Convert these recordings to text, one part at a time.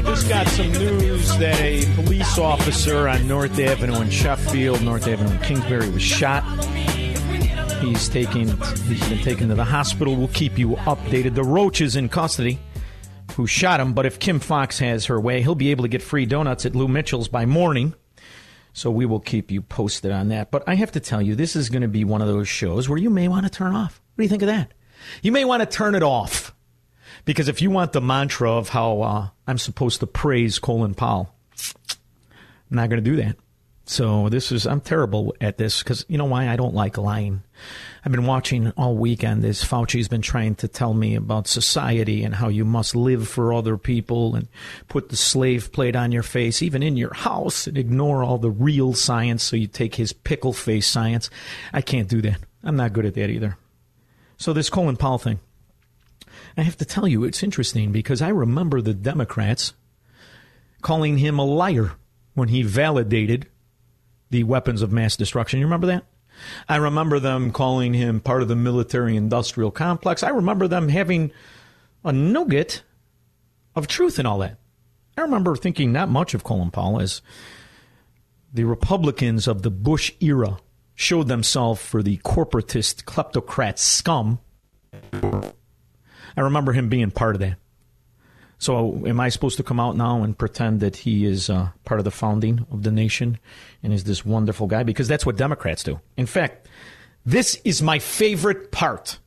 I just got some news that a police officer on North Avenue in Sheffield, North Avenue in Kingsbury, was shot. He's taken. he's been taken to the hospital. We'll keep you updated. The Roach is in custody, who shot him. But if Kim Foxx has her way, he'll be able to get free donuts at Lou Mitchell's by morning. So we will keep you posted on that. But I have to tell you, this is going to be one of those shows where you may want to turn off. What do you think of that? You may want to turn it off. Because if you want the mantra of how uh, I'm supposed to praise Colin Powell, I'm not going to do that. So this is I'm terrible at this because you know why I don't like lying. I've been watching all weekend this. Fauci's been trying to tell me about society and how you must live for other people and put the slave plate on your face, even in your house, and ignore all the real science. So you take his pickle face science. I can't do that. I'm not good at that either. So this Colin Powell thing. I have to tell you, it's interesting because I remember the Democrats calling him a liar when he validated the weapons of mass destruction. You remember that? I remember them calling him part of the military industrial complex. I remember them having a nugget of truth in all that. I remember thinking not much of Colin Powell as the Republicans of the Bush era showed themselves for the corporatist kleptocrat scum. I remember him being part of that. So, am I supposed to come out now and pretend that he is uh, part of the founding of the nation and is this wonderful guy? Because that's what Democrats do. In fact, this is my favorite part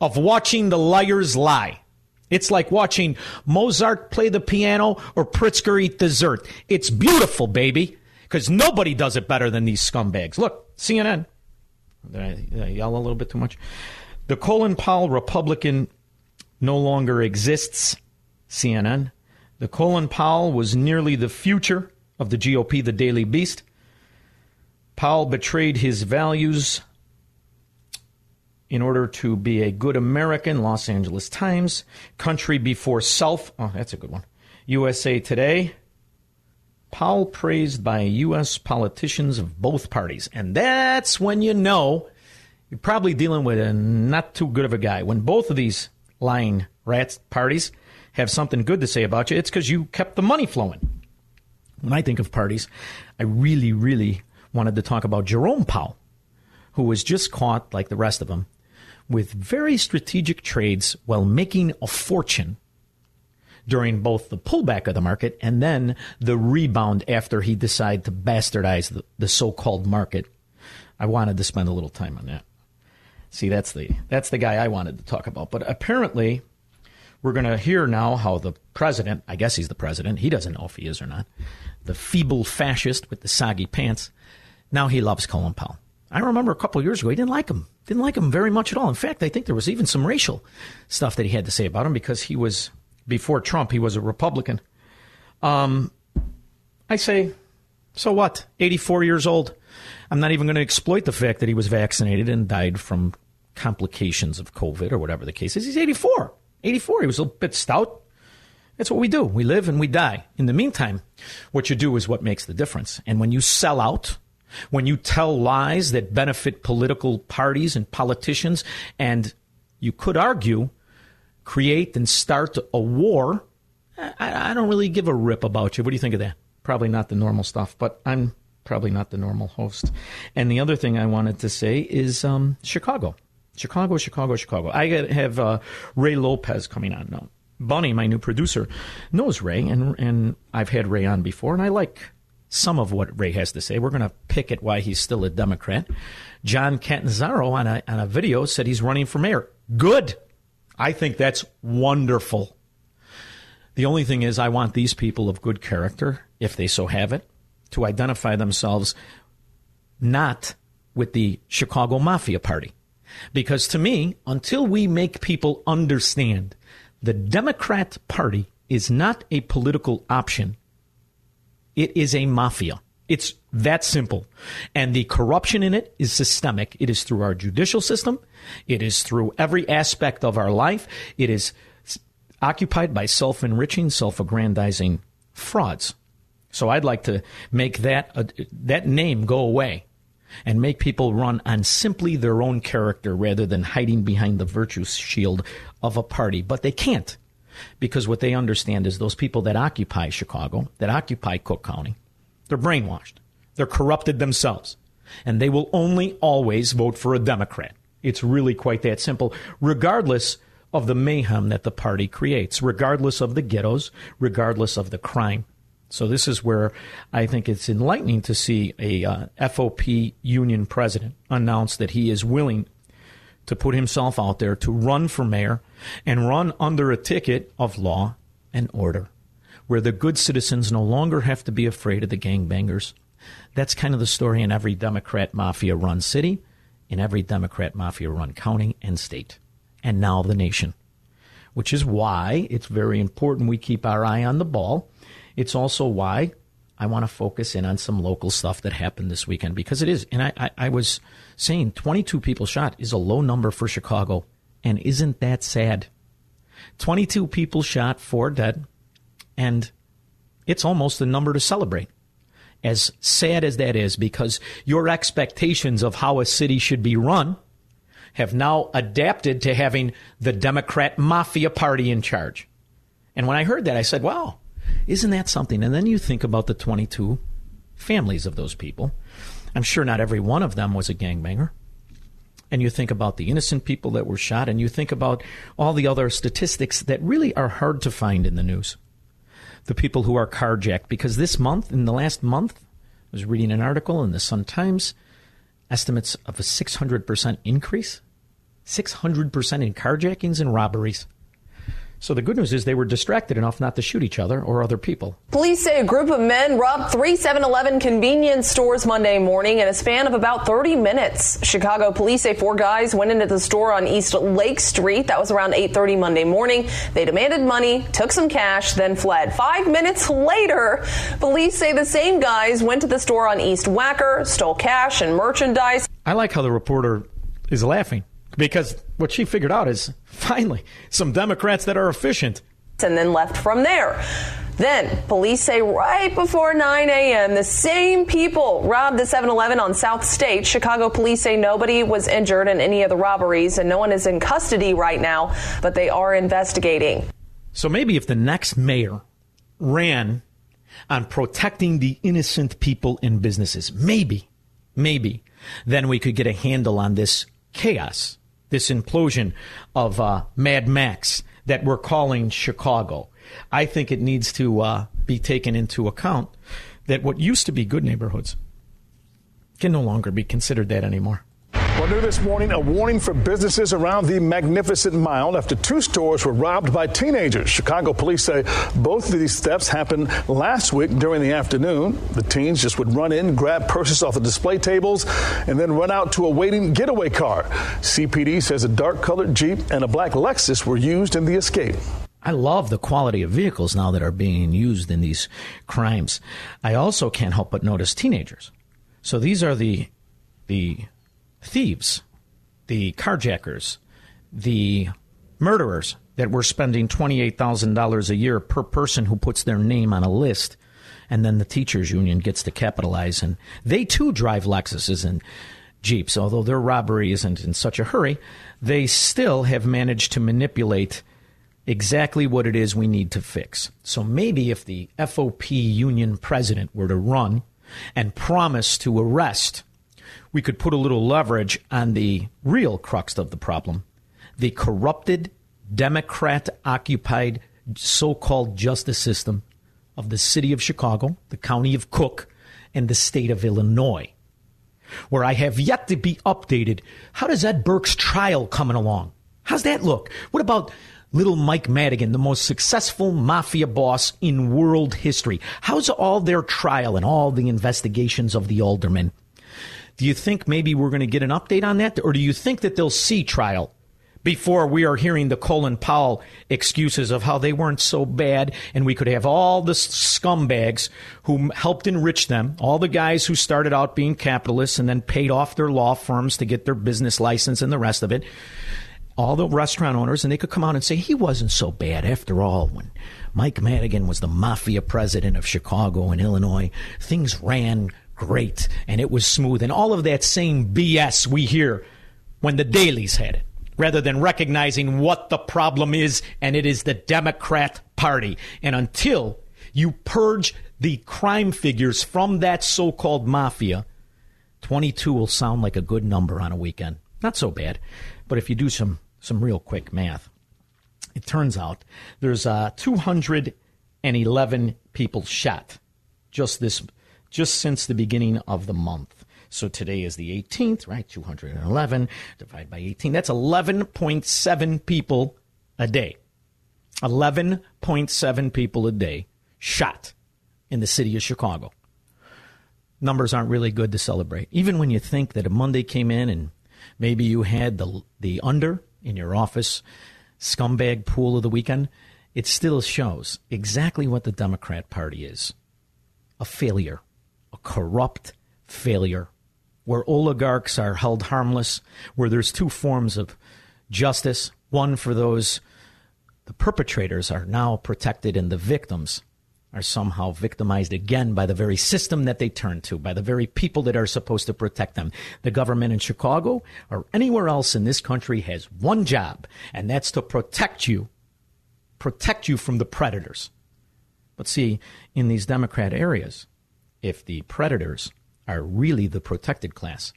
of watching the liars lie. It's like watching Mozart play the piano or Pritzker eat dessert. It's beautiful, baby, because nobody does it better than these scumbags. Look, CNN. Did I, did I yell a little bit too much? The Colin Powell Republican no longer exists. CNN. The Colin Powell was nearly the future of the GOP, the Daily Beast. Powell betrayed his values in order to be a good American. Los Angeles Times. Country before self. Oh, that's a good one. USA Today. Powell praised by U.S. politicians of both parties. And that's when you know you're probably dealing with a not too good of a guy. When both of these lying rats parties have something good to say about you, it's because you kept the money flowing. When I think of parties, I really, really wanted to talk about Jerome Powell, who was just caught, like the rest of them, with very strategic trades while making a fortune during both the pullback of the market and then the rebound after he decided to bastardize the, the so-called market. I wanted to spend a little time on that. See, that's the that's the guy I wanted to talk about. But apparently, we're going to hear now how the president, I guess he's the president, he doesn't know if he is or not, the feeble fascist with the soggy pants, now he loves Colin Powell. I remember a couple years ago, he didn't like him. Didn't like him very much at all. In fact, I think there was even some racial stuff that he had to say about him because he was, before Trump, he was a Republican. Um, I say, so what? 84 years old. I'm not even going to exploit the fact that he was vaccinated and died from complications of COVID or whatever the case is. He's 84. 84. He was a bit stout. That's what we do. We live and we die. In the meantime, what you do is what makes the difference. And when you sell out, when you tell lies that benefit political parties and politicians, and you could argue, create and start a war, I, I don't really give a rip about you. What do you think of that? Probably not the normal stuff, but I'm probably not the normal host. And the other thing I wanted to say is um, Chicago. Chicago, Chicago, Chicago. I have uh, Ray Lopez coming on now. Bunny, my new producer, knows Ray, and and I've had Ray on before, and I like some of what Ray has to say. We're going to pick at why he's still a Democrat. John Catanzara on a on a video said he's running for mayor. Good. I think that's wonderful. The only thing is, I want these people of good character, if they so have it, to identify themselves not with the Chicago Mafia Party. Because to me, until we make people understand the Democrat Party is not a political option, it is a mafia. It's that simple. And the corruption in it is systemic. It is through our judicial system. It is through every aspect of our life. It is occupied by self enriching, self aggrandizing frauds. So I'd like to make that, uh, that name go away and make people run on simply their own character rather than hiding behind the virtue shield of a party. But they can't because what they understand is those people that occupy Chicago, that occupy Cook County, they're brainwashed. They're corrupted themselves. And they will only always vote for a Democrat. It's really quite that simple, regardless of the mayhem that the party creates, regardless of the ghettos, regardless of the crime. So this is where I think it's enlightening to see a uh, FOP union president announce that he is willing to put himself out there to run for mayor and run under a ticket of law and order, where the good citizens no longer have to be afraid of the gangbangers. That's kind of the story in every Democrat mafia run city, in every Democrat mafia run county and state, and now the nation. Which is why it's very important we keep our eye on the ball it's also why I want to focus in on some local stuff that happened this weekend because it is. And I, I, I, was saying 22 people shot is a low number for Chicago. And isn't that sad? 22 people shot, four dead. And it's almost a number to celebrate. As sad as that is, because your expectations of how a city should be run have now adapted to having the Democrat Mafia Party in charge. And when I heard that, I said, wow, isn't that something? And then you think about the 22 families of those people. I'm sure not every one of them was a gangbanger. And you think about the innocent people that were shot, and you think about all the other statistics that really are hard to find in the news. The people who are carjacked, because this month, in the last month, I was reading an article in the Sun Times, estimates of a 600% increase. 600% in carjackings and robberies. So the good news is they were distracted enough not to shoot each other or other people. Police say a group of men robbed three 7-Eleven convenience stores Monday morning in a span of about 30 minutes. Chicago police say four guys went into the store on East Lake Street. That was around 8:30 Monday morning. They demanded money, took some cash, then fled. 5 minutes later, police say the same guys went to the store on East Wacker, stole cash and merchandise. I like how the reporter is laughing because what she figured out is finally some Democrats that are efficient. And then left from there. Then, police say right before 9 a.m., the same people robbed the 7 Eleven on South State. Chicago police say nobody was injured in any of the robberies and no one is in custody right now, but they are investigating. So maybe if the next mayor ran on protecting the innocent people and businesses, maybe, maybe, then we could get a handle on this chaos this implosion of uh, Mad Max that we're calling Chicago. I think it needs to uh, be taken into account that what used to be good neighborhoods can no longer be considered that anymore. Well, new this morning, a warning for businesses around the Magnificent Mile after two stores were robbed by teenagers. Chicago police say both of these thefts happened last week during the afternoon. The teens just would run in, grab purses off the display tables, and then run out to a waiting getaway car. CPD says a dark colored Jeep and a black Lexus were used in the escape. I love the quality of vehicles now that are being used in these crimes. I also can't help but notice teenagers. So these are the the thieves, the carjackers, the murderers that we're spending $28,000 a year per person who puts their name on a list. And then the teachers union gets to capitalize. And they too drive Lexuses and Jeeps. Although their robbery isn't in such a hurry, they still have managed to manipulate exactly what it is we need to fix. So maybe if the FOP union president were to run and promise to arrest we could put a little leverage on the real crux of the problem the corrupted Democrat occupied so called justice system of the city of Chicago, the county of Cook, and the state of Illinois, where I have yet to be updated. How does Ed Burke's trial coming along? How's that look? What about little Mike Madigan, the most successful mafia boss in world history? How's all their trial and all the investigations of the aldermen? Do you think maybe we're going to get an update on that? Or do you think that they'll see trial before we are hearing the Colin Powell excuses of how they weren't so bad and we could have all the scumbags who helped enrich them, all the guys who started out being capitalists and then paid off their law firms to get their business license and the rest of it. All the restaurant owners, and they could come out and say he wasn't so bad after all. When Mike Madigan was the mafia president of Chicago and Illinois, things ran great and it was smooth. And all of that same BS we hear when the dailies had it rather than recognizing what the problem is, and it is the Democrat Party. And until you purge the crime figures from that so called mafia, 22 will sound like a good number on a weekend. Not so bad. But if you do some, some real quick math, it turns out there's uh, 211 people shot just this just since the beginning of the month. So today is the 18th, right? 211 divided by 18. That's 11.7 people a day. 11.7 people a day shot in the city of Chicago. Numbers aren't really good to celebrate. Even when you think that a Monday came in and maybe you had the, the under in your office scumbag pool of the weekend, it still shows exactly what the Democrat Party is a failure, corrupt failure where oligarchs are held harmless, where there's two forms of justice one for those the perpetrators are now protected and the victims are somehow victimized again by the very system that they turn to, by the very people that are supposed to protect them. The government in Chicago or anywhere else in this country has one job, and that's to protect you, protect you from the predators. But see, in these Democrat areas, if the predators are really the protected class.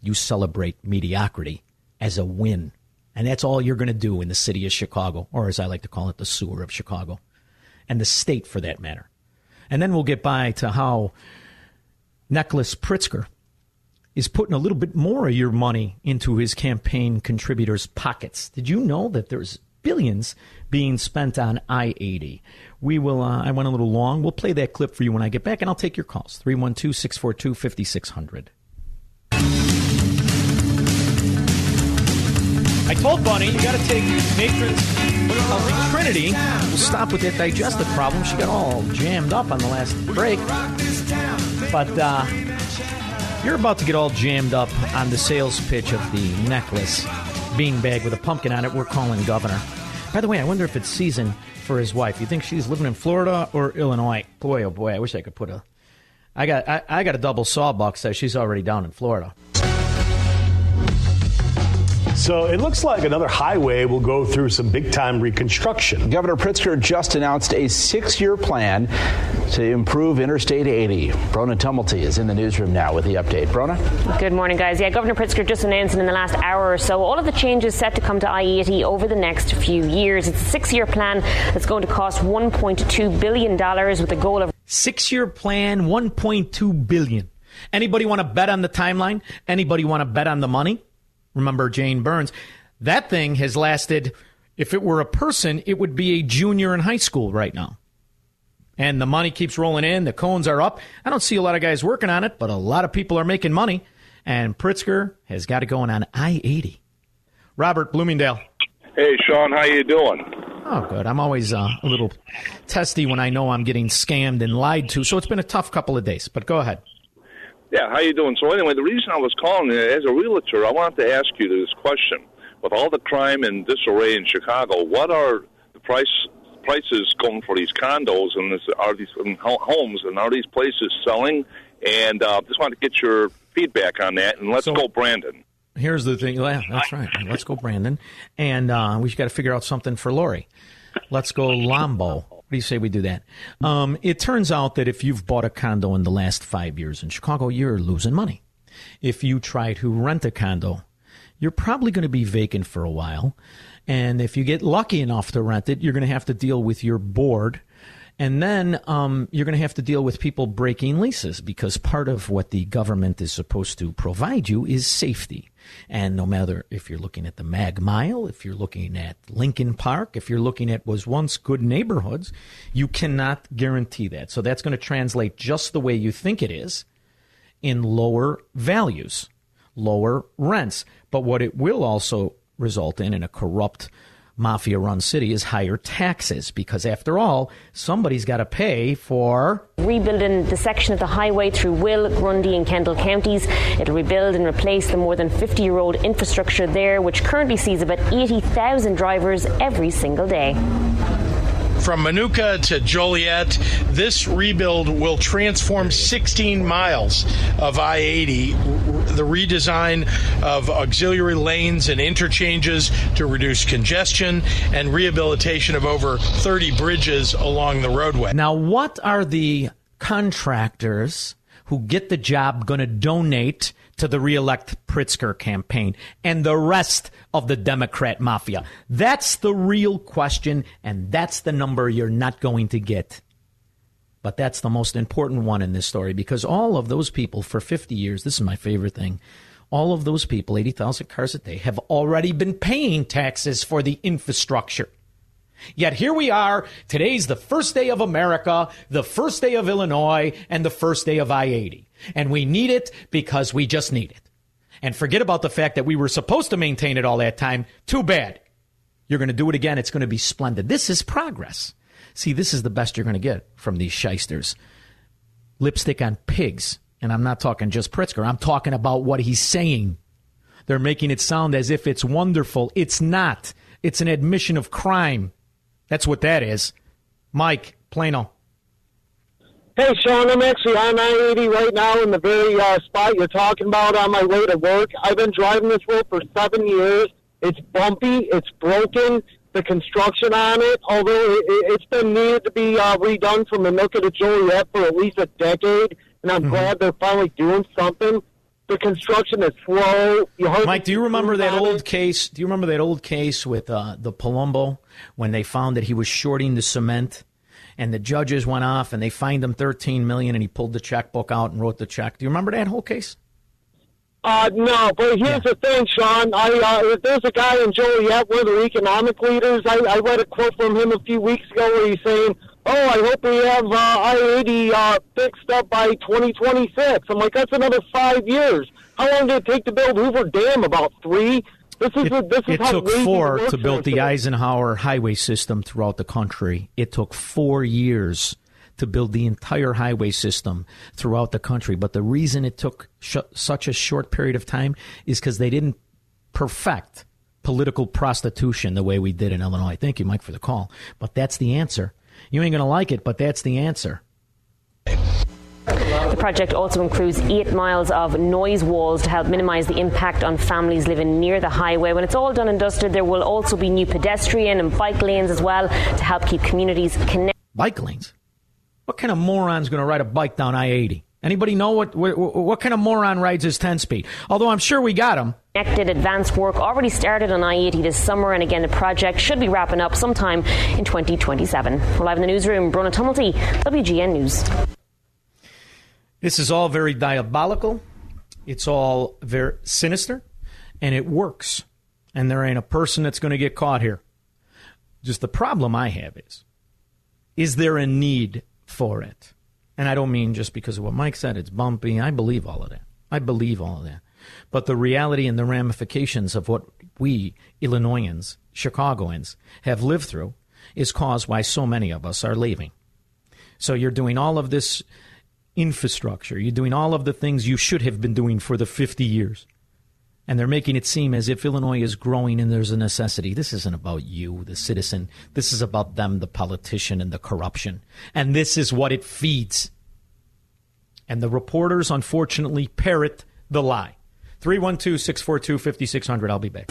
You celebrate mediocrity as a win. And that's all you're going to do in the city of Chicago, or as I like to call it, the sewer of Chicago, and the state for that matter. And then we'll get by to how Nicholas Pritzker is putting a little bit more of your money into his campaign contributors' pockets. Did you know that there's billions being spent on I 80? We will. Uh, I went a little long. We'll play that clip for you when I get back, and I'll take your calls 312 642 5600. I told Bunny, you got to take matrons of the Trinity. We'll stop with that digestive problem. She got all jammed up on the last break. But uh, you're about to get all jammed up on the sales pitch of the necklace beanbag with a pumpkin on it. We're calling Governor. By the way, I wonder if it's season for his wife. You think she's living in Florida or Illinois? Boy, oh boy, I wish I could put a. I got I, I got a double sawbuck, so she's already down in Florida. So it looks like another highway will go through some big time reconstruction. Governor Pritzker just announced a six year plan to improve Interstate 80. Bronagh Tumulty is in the newsroom now with the update. Bronagh? Good morning, guys. Yeah, Governor Pritzker just announced in the last hour or so all of the changes set to come to I 80 over the next few years. It's a six year plan that's going to cost $1.2 billion with a goal of. Six year plan, 1.2 billion. Anybody want to bet on the timeline? Anybody want to bet on the money? Remember Jane Byrne's? That thing has lasted, if it were a person, it would be a junior in high school right now. And the money keeps rolling in, the cones are up. I don't see a lot of guys working on it, but a lot of people are making money. And Pritzker has got it going on I 80. Robert Bloomingdale. Hey, Shaun, how you doing? Oh, good. I'm always uh, a little testy when I know I'm getting scammed and lied to, so it's been a tough couple of days. But go ahead. Yeah, how you doing? So anyway, the reason I was calling as a realtor, I wanted to ask you this question: with all the crime and disarray in Chicago, what are the price prices going for these condos and this, are these homes and are these places selling? And uh, just wanted to get your feedback on that. And let's so, go, Brandon. Here's the thing. Yeah, that's right. Let's go, Brandon. And uh, we've got to figure out something for Lori. Let's go, Lambo do you say we do that? Um, it turns out that if you've bought a condo in the last five years in Chicago, you're losing money. If you try to rent a condo, you're probably going to be vacant for a while. And if you get lucky enough to rent it, you're going to have to deal with your board. And then um, you're going to have to deal with people breaking leases because part of what the government is supposed to provide you is safety. And no matter if you're looking at the Mag Mile, if you're looking at Lincoln Park, if you're looking at was once good neighborhoods, you cannot guarantee that. So that's going to translate just the way you think it is in lower values, lower rents. But what it will also result in in a corrupt mafia run city is higher taxes because after all somebody's got to pay for rebuilding the section of the highway through Will, Grundy and Kendall counties. It'll rebuild and replace the more than 50 year old infrastructure there which currently sees about 80,000 drivers every single day. From Minooka to Joliet, this rebuild will transform 16 miles of I 80. The redesign of auxiliary lanes and interchanges to reduce congestion and rehabilitation of over 30 bridges along the roadway. Now, what are the contractors who get the job going to donate to the reelect Pritzker campaign and the rest of the Democrat mafia? That's the real question, and that's the number you're not going to get. But that's the most important one in this story because all of those people for 50 years, this is my favorite thing, all of those people, 80,000 cars a day, have already been paying taxes for the infrastructure. Yet here we are. Today's the first day of America, the first day of Illinois, and the first day of I 80. And we need it because we just need it. And forget about the fact that we were supposed to maintain it all that time. Too bad. You're going to do it again. It's going to be splendid. This is progress. See, this is the best you're going to get from these shysters. Lipstick on pigs. And I'm not talking just Pritzker. I'm talking about what he's saying. They're making it sound as if it's wonderful. It's not. It's an admission of crime. That's what that is. Mike, Plano. Hey, Shaun, I'm actually on I 80 right now in the very uh, spot you're talking about on my way to work. I've been driving this road for seven years. It's bumpy, it's broken. The construction on it, although it, has been needed to be uh, redone from Minooka to Joliet for at least a decade, and I'm mm-hmm. glad they're finally doing something. The construction is slow. Mike, do you remember that old case? Do you remember that old case with uh, the Palumbo when they found that he was shorting the cement? and the judges went off and they fined him 13 million and he pulled the checkbook out and wrote the check. Do you remember that whole case? Uh, no, but here's yeah. the thing, Shaun. I uh, there's a guy in Joliet, one of the economic leaders. I, I read a quote from him a few weeks ago where he's saying, "Oh, I hope we have uh, I-80 uh, fixed up by 2026." I'm like, that's another five years. How long did it take to build Hoover Dam? About three. This is, it, this is it took four to build the Eisenhower highway system throughout the country. It took four years to build the entire highway system throughout the country. But the reason it took sh- such a short period of time is because they didn't perfect political prostitution the way we did in Illinois. Thank you, Mike, for the call. But that's the answer. You ain't going to like it, but that's the answer. The project also includes eight miles of noise walls to help minimise the impact on families living near the highway. When it's all done and dusted, there will also be new pedestrian and bike lanes as well to help keep communities connected. Bike lanes? What kind of moron's going to ride a bike down I 80? Anybody know what, what, what kind of moron rides his 10 speed? Although I'm sure we got him. Connected advanced work already started on I 80 this summer, and again, the project should be wrapping up sometime in 2027. We're live in the newsroom. Bronagh Tumulty, WGN News. This is all very diabolical. It's all very sinister, and it works. And there ain't a person that's going to get caught here. Just the problem I have is is there a need for it? And I don't mean just because of what Mike said, it's bumpy. I believe all of that. I believe all of that. But the reality and the ramifications of what we, Illinoisans, Chicagoans, have lived through is caused why so many of us are leaving. So you're doing all of this infrastructure. You're doing all of the things you should have been doing for the 50 years. And they're making it seem as if Illinois is growing and there's a necessity. This isn't about you, the citizen. This is about them, the politician, and the corruption. And this is what it feeds. And the reporters, unfortunately, parrot the lie. 312 642 5600. I'll be back.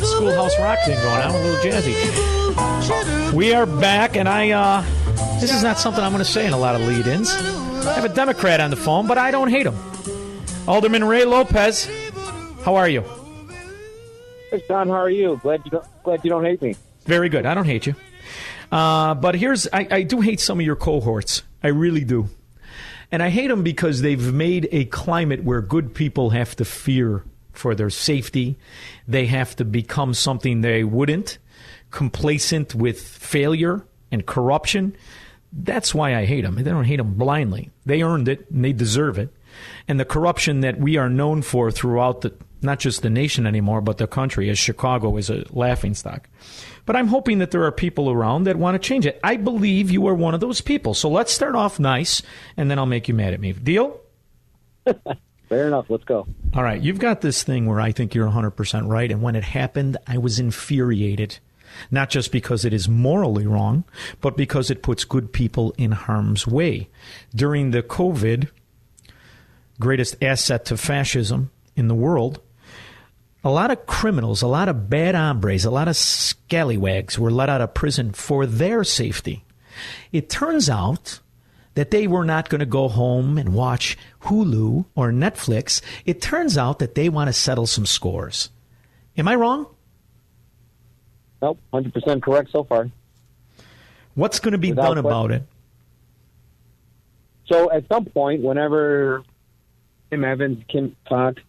That schoolhouse rock thing going on, a little jazzy. We are back, and I. Uh, this is not something I'm going to say in a lot of lead-ins. I have a Democrat on the phone, but I don't hate him. Alderman Ray Lopez, how are you? Hey, Don, how are you? Glad you don't, glad you don't hate me. Very good. I don't hate you. Uh, but here's I, I do hate some of your cohorts. I really do. And I hate them because they've made a climate where good people have to fear for their safety. They have to become something they wouldn't, complacent with failure and corruption. That's why I hate them. They don't hate them blindly. They earned it and they deserve it. And the corruption that we are known for throughout the not just the nation anymore, but the country, as Chicago is a laughingstock. But I'm hoping that there are people around that want to change it. I believe you are one of those people. So let's start off nice, and then I'll make you mad at me. Deal? Fair enough. Let's go. All right. You've got this thing where I think you're 100% right. And when it happened, I was infuriated. Not just because it is morally wrong, but because it puts good people in harm's way. During the COVID, greatest asset to fascism in the world, a lot of criminals, a lot of bad hombres, a lot of scallywags were let out of prison for their safety. It turns out that they were not going to go home and watch Hulu or Netflix. It turns out that they want to settle some scores. Am I wrong? Nope, 100% correct so far. What's going to be Without done question. about it? So at some point, whenever Tim Evans, Kim Foxx,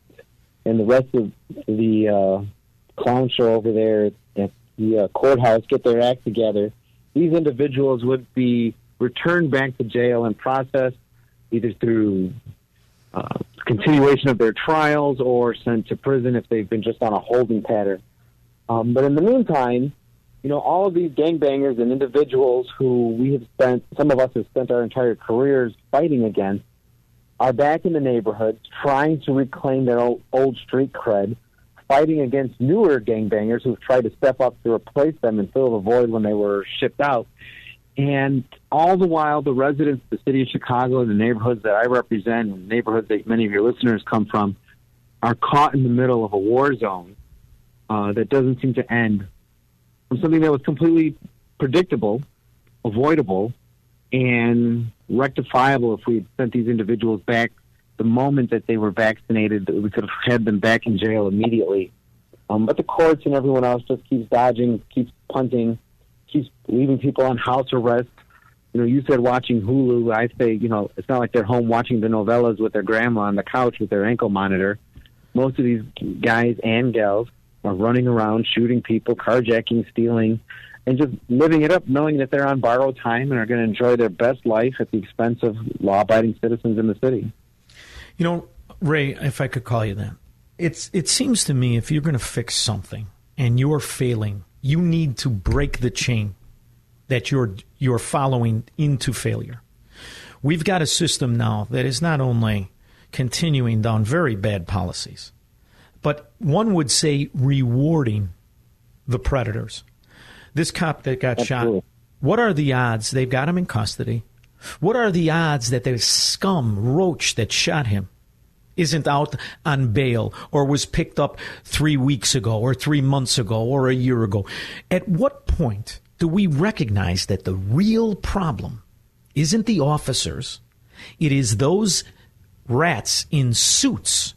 and the rest of the uh, clown show over there at the uh, courthouse get their act together, these individuals would be returned back to jail and processed either through uh, continuation of their trials or sent to prison if they've been just on a holding pattern. Um, but in the meantime, you know, all of these gangbangers and individuals who we have spent, some of us have spent our entire careers fighting against, are back in the neighborhoods trying to reclaim their old, old street cred, fighting against newer gangbangers who've tried to step up to replace them and fill the void when they were shipped out. And all the while, the residents of the city of Chicago and the neighborhoods that I represent, and neighborhoods that many of your listeners come from, are caught in the middle of a war zone uh, that doesn't seem to end from something that was completely predictable, avoidable, and rectifiable if we had sent these individuals back the moment that they were vaccinated. We could have had them back in jail immediately. Um, but the courts and everyone else just keeps dodging, keeps punting, keeps leaving people on house arrest. You know, you said watching Hulu. I say, you know, it's not like they're home watching the novellas with their grandma on the couch with their ankle monitor. Most of these guys and gals are running around shooting people, carjacking, stealing, and just living it up, knowing that they're on borrowed time and are going to enjoy their best life at the expense of law-abiding citizens in the city. You know, Ray, if I could call you that, it's it seems to me if you're going to fix something and you're failing, you need to break the chain that you're you're following into failure. We've got a system now that is not only continuing down very bad policies, but one would say rewarding the predators this cop that got shot, what are the odds they've got him in custody? What are the odds that the scum roach that shot him isn't out on bail or was picked up three weeks ago or three months ago or a year ago? At what point do we recognize that the real problem isn't the officers? It is those rats in suits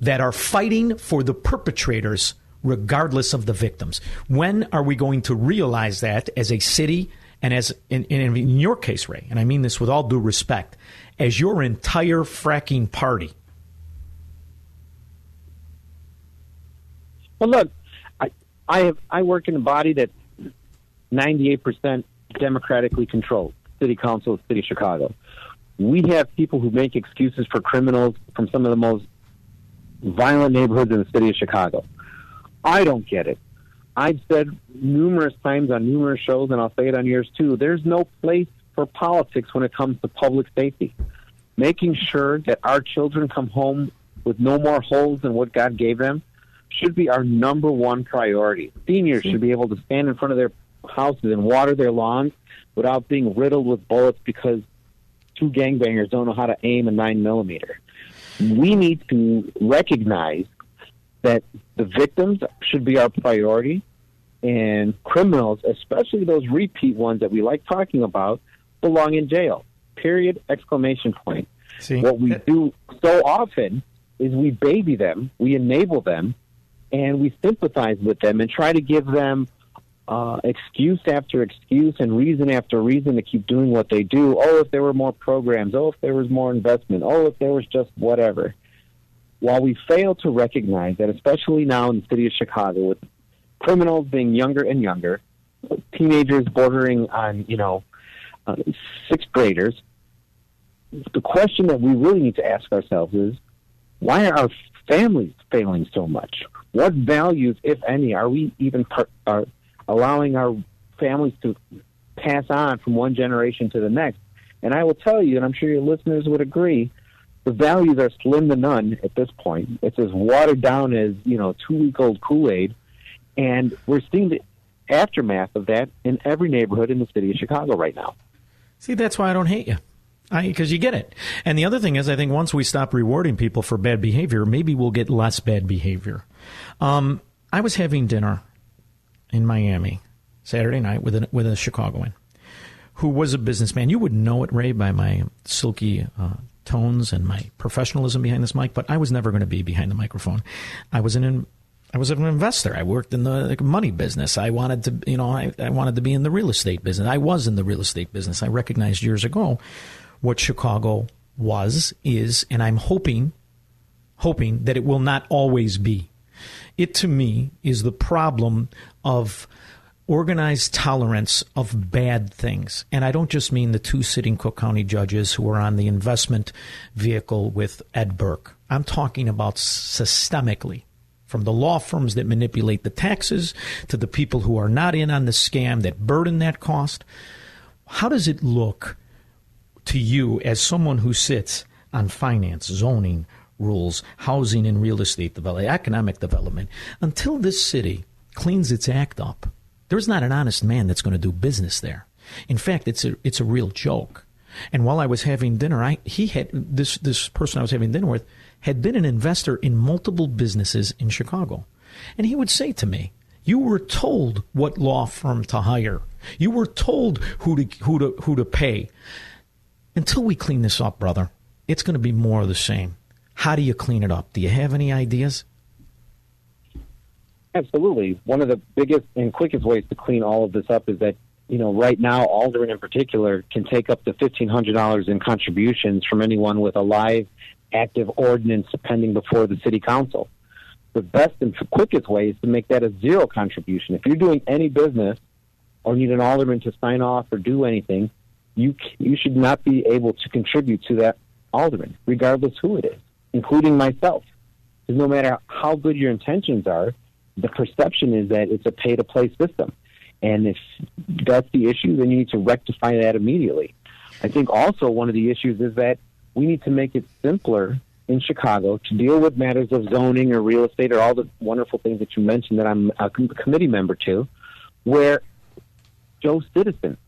that are fighting for the perpetrators regardless of the victims. When are we going to realize that as a city and as in, in, in, your case, Ray, and I mean this with all due respect, as your entire fracking party? Well, look, I I, have, I work in a body that ninety eight percent democratically controlled. City Council of City of Chicago. We have people who make excuses for criminals from some of the most violent neighborhoods in the city of Chicago. I don't get it. I've said numerous times on numerous shows, and I'll say it on yours too. There's no place for politics when it comes to public safety. Making sure that our children come home with no more holes than what God gave them should be our number one priority. Seniors should be able to stand in front of their houses and water their lawns without being riddled with bullets because two gangbangers don't know how to aim a nine millimeter. We need to recognize that the victims should be our priority, and criminals, especially those repeat ones that we like talking about, belong in jail. Period! Exclamation point. See? What we do so often is we baby them, we enable them, and we sympathize with them and try to give them uh, excuse after excuse and reason after reason to keep doing what they do. Oh, if there were more programs. Oh, if there was more investment. Oh, if there was just whatever. While we fail to recognize that, especially now in the city of Chicago, with criminals being younger and younger, teenagers bordering on, you know, uh, sixth graders, the question that we really need to ask ourselves is why are our families failing so much? What values, if any, are we even par- are uh, allowing our families to pass on from one generation to the next? And I will tell you, and I'm sure your listeners would agree, the values are slim to none at this point. It's as watered down as you know two week old Kool Aid, and we're seeing the aftermath of that in every neighborhood in the city of Chicago right now. See, that's why I don't hate you. Because you get it. And the other thing is, I think once we stop rewarding people for bad behavior, maybe we'll get less bad behavior. Um, I was having dinner in Miami Saturday night with a, with a Chicagoan who was a businessman. You would know it, Ray, by my silky uh, tones and my professionalism behind this mic, but I was never going to be behind the microphone. I was an I was an investor. I worked in the money business. I wanted to, you know, I, I wanted to be in the real estate business. I was in the real estate business. I recognized years ago what Chicago was, is, and I'm hoping, hoping that it will not always be. It to me is the problem of organized tolerance of bad things. And I don't just mean the two sitting Cook County judges who are on the investment vehicle with Ed Burke. I'm talking about systemically. From the law firms that manipulate the taxes to the people who are not in on the scam that burden that cost. How does it look to you as someone who sits on finance, zoning, rules, housing and real estate development, economic development, until this city cleans its act up, there's not an honest man that's going to do business there. In fact, it's a it's a real joke. And while I was having dinner, I he had this this person I was having dinner with had been an investor in multiple businesses in Chicago. And he would say to me, "You were told what law firm to hire. You were told who to who to who to pay. Until we clean this up, brother, it's going to be more of the same. How do you clean it up? Do you have any ideas? Absolutely. One of the biggest and quickest ways to clean all of this up is that, you know, right now, Alderman in particular can take up to $1,500 in contributions from anyone with a live, active ordinance pending before the city council. The best and quickest way is to make that a zero contribution. If you're doing any business or need an alderman to sign off or do anything, you you should not be able to contribute to that alderman, regardless who it is, including myself. Because no matter how good your intentions are, the perception is that it's a pay to play system. And if that's the issue, then you need to rectify that immediately. I think also one of the issues is that we need to make it simpler in Chicago to deal with matters of zoning or real estate or all the wonderful things that you mentioned that I'm a committee member to, where Joe Citizen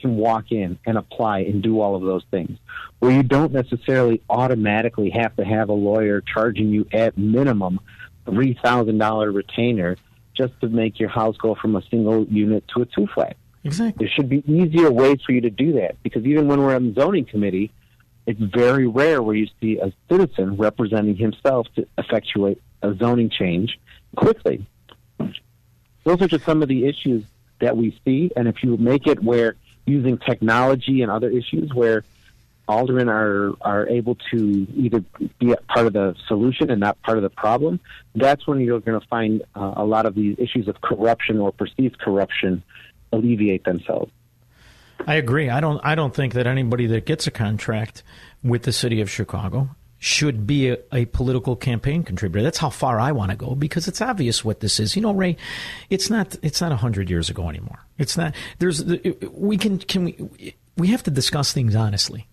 can walk in and apply and do all of those things, where you don't necessarily automatically have to have a lawyer charging you at minimum $3,000 retainer just to make your house go from a single unit to a two flat. Exactly. There should be easier ways for you to do that because even when we're on the zoning committee, it's very rare where you see a citizen representing himself to effectuate a zoning change quickly. Those are just some of the issues that we see, and if you make it where using technology and other issues where aldermen are are able to either be part of the solution and not part of the problem, that's when you're going to find uh, a lot of these issues of corruption or perceived corruption alleviate themselves. I agree. I don't. I don't think that anybody that gets a contract with the city of Chicago should be a, a, political campaign contributor. That's how far I want to go because it's obvious what this is. You know, Ray, it's not. It's not hundred years ago anymore. It's not. There's. We can. Can we? We have to discuss things honestly.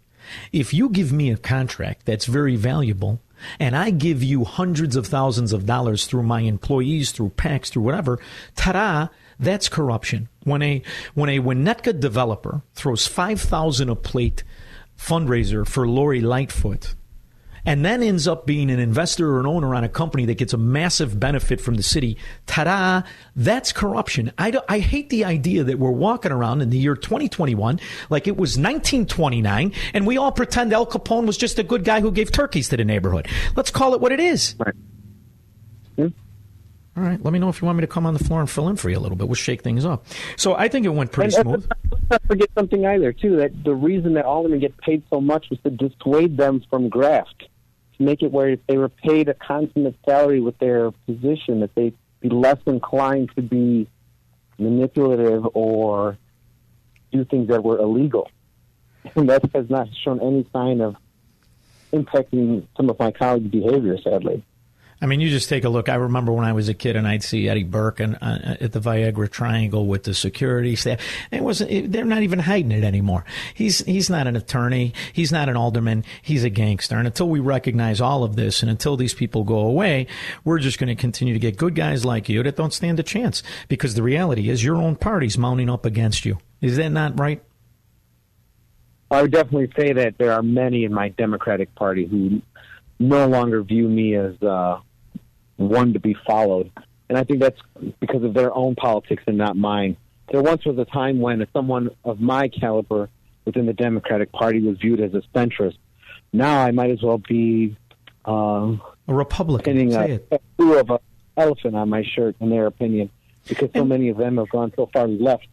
If you give me a contract that's very valuable, and I give you hundreds of thousands of dollars through my employees, through PACs, through whatever, ta-da! That's corruption. When a when a Winnetka developer throws five thousand a plate fundraiser for Lori Lightfoot, and then ends up being an investor or an owner on a company that gets a massive benefit from the city, ta-da, that's corruption. I, I hate the idea that we're walking around in the year 2021 like it was 1929 and we all pretend Al Capone was just a good guy who gave turkeys to the neighborhood. Let's call it what it is. Right. Hmm? All right. Let me know if you want me to come on the floor and fill in for you a little bit. We'll shake things up. So I think it went pretty and, uh, smooth. let's not forget something either, too. That the reason that aldermen get paid so much was to dissuade them from graft, to make it where if they were paid a consummate salary with their position, that they'd be less inclined to be manipulative or do things that were illegal. And that has not shown any sign of impacting some of my colleagues' behavior, sadly. I mean, you just take a look. I remember when I was a kid and I'd see Eddie Burke and, uh, at the Viagra Triangle with the security staff. It wasn't. It, they're not even hiding it anymore. He's he's not an attorney. He's not an alderman. He's a gangster. And until we recognize all of this, and until these people go away, we're just going to continue to get good guys like you that don't stand a chance. Because the reality is, your own party's mounting up against you. Is that not right? I would definitely say that there are many in my Democratic Party who no longer view me as uh, one to be followed. And I think that's because of their own politics and not mine. There once was a time when someone of my caliber within the Democratic Party was viewed as a centrist. Now I might as well be uh, a Republican. Say a it. tattoo of an elephant on my shirt, in their opinion, because so many of them have gone so far left.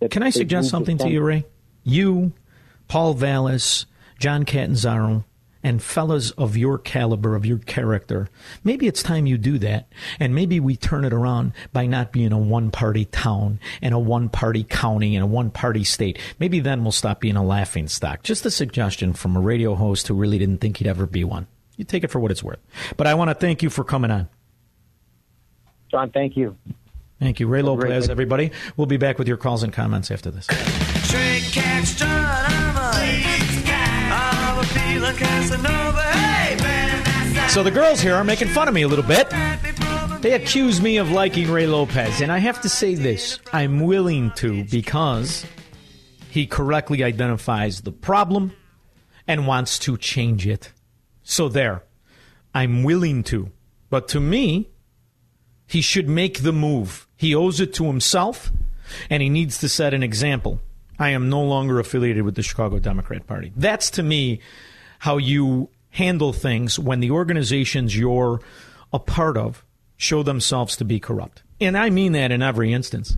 that Can I suggest something to you, Ray? You, Paul Vallas, John Catanzara, and fellas of your caliber, of your character, maybe it's time you do that. And maybe we turn it around by not being a one party town and a one party county and a one party state. Maybe then we'll stop being a laughing stock. Just a suggestion from a radio host who really didn't think he'd ever be one. You take it for what it's worth. But I want to thank you for coming on. John, thank you. Thank you. Ray Have a great Lopez, everybody. We'll be back with your calls and comments after this. So the girls here are making fun of me a little bit. They accuse me of liking Ray Lopez, and I have to say this I'm willing to because he correctly identifies the problem and wants to change it. So there, I'm willing to. But to me, he should make the move. He owes it to himself, and he needs to set an example. I am no longer affiliated with the Chicago Democrat Party. That's to me how you handle things when the organizations you're a part of show themselves to be corrupt. And I mean that in every instance.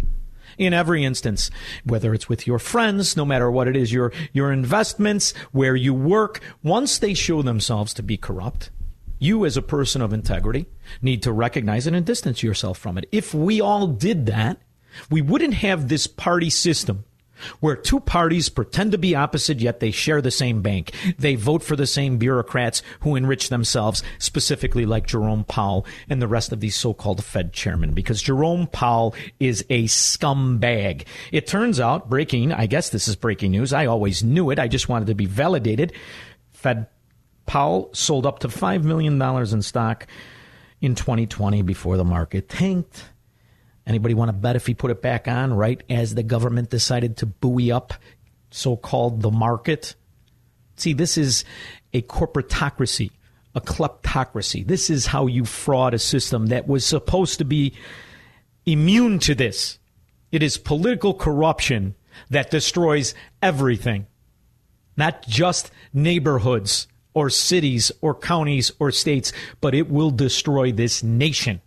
In every instance, whether it's with your friends, no matter what it is, your, your investments, where you work, once they show themselves to be corrupt, you as a person of integrity need to recognize it and distance yourself from it. If we all did that, we wouldn't have this party system where two parties pretend to be opposite yet they share the same bank. They vote for the same bureaucrats who enrich themselves, specifically like Jerome Powell and the rest of these so-called Fed chairmen, because Jerome Powell is a scumbag. It turns out, breaking, I guess this is breaking news. I always knew it. I just wanted to be validated. Fed Powell sold up to $5 million in stock in 2020 before the market tanked. Anybody want to bet if he put it back on right as the government decided to buoy up so called the market? See, this is a corporatocracy, a kleptocracy. This is how you fraud a system that was supposed to be immune to this. It is political corruption that destroys everything, not just neighborhoods or cities or counties or states, but it will destroy this nation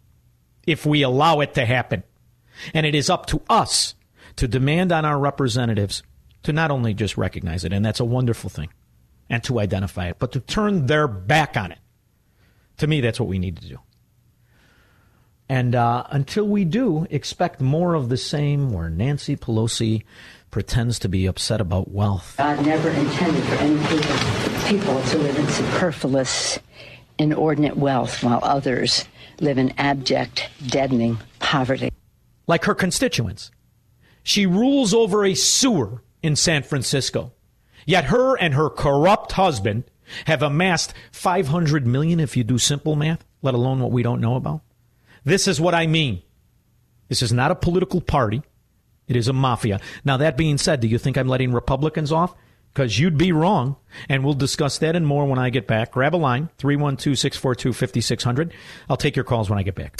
if we allow it to happen. And it is up to us to demand on our representatives to not only just recognize it, and that's a wonderful thing, and to identify it, but to turn their back on it. To me, that's what we need to do. And uh, until we do, expect more of the same where Nancy Pelosi pretends to be upset about wealth. God never intended for any people, people to live in superfluous, inordinate wealth while others live in abject, deadening poverty. Like her constituents. She rules over a sewer in San Francisco. Yet her and her corrupt husband have amassed 500 million if you do simple math, let alone what we don't know about. This is what I mean. This is not a political party. It is a mafia. Now, that being said, do you think I'm letting Republicans off? because you'd be wrong. And we'll discuss that and more when I get back. Grab a line, 312 642 5600. I'll take your calls when I get back.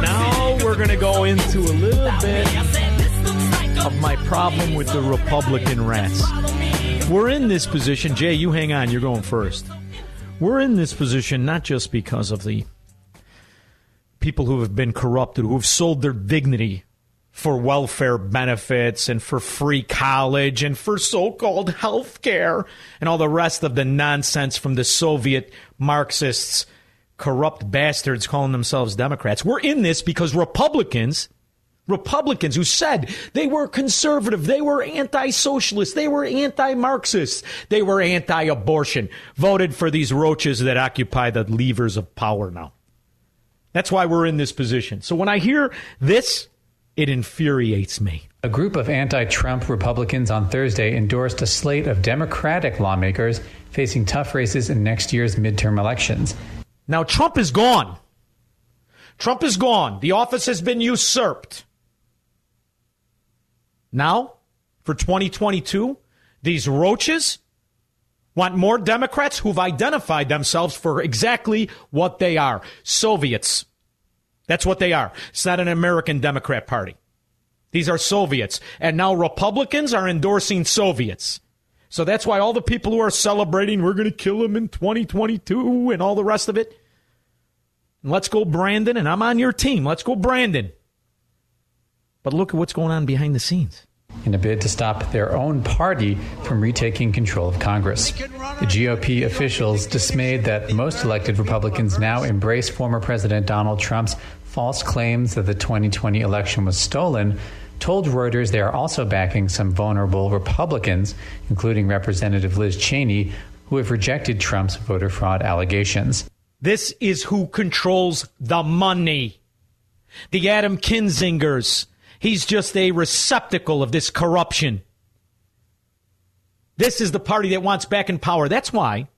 Now we're going to go into a little bit of my problem with the Republican rats. We're in this position. Jay, you hang on. You're going first. We're in this position not just because of the people who have been corrupted, who have sold their dignity for welfare benefits and for free college and for so called health care and all the rest of the nonsense from the Soviet Marxists, corrupt bastards calling themselves Democrats. We're in this because Republicans. Republicans who said they were conservative, they were anti socialist, they were anti Marxist, they were anti abortion, voted for these roaches that occupy the levers of power now. That's why we're in this position. So when I hear this, it infuriates me. A group of anti Trump Republicans on Thursday endorsed a slate of Democratic lawmakers facing tough races in next year's midterm elections. Now, Trump is gone. Trump is gone. The office has been usurped. Now, for 2022, these roaches want more Democrats who've identified themselves for exactly what they are Soviets. That's what they are. It's not an American Democrat Party. These are Soviets. And now Republicans are endorsing Soviets. So that's why all the people who are celebrating, we're going to kill them in 2022 and all the rest of it. And let's go, Brandon. And I'm on your team. Let's go, Brandon. But look at what's going on behind the scenes. In a bid to stop their own party from retaking control of Congress. The GOP officials, dismayed that most elected Republicans now embrace former President Donald Trump's false claims that the 2020 election was stolen, told Reuters they are also backing some vulnerable Republicans, including Representative Liz Cheney, who have rejected Trump's voter fraud allegations. This is who controls the money. The Adam Kinzingers. He's just a receptacle of this corruption. This is the party that wants back in power. That's why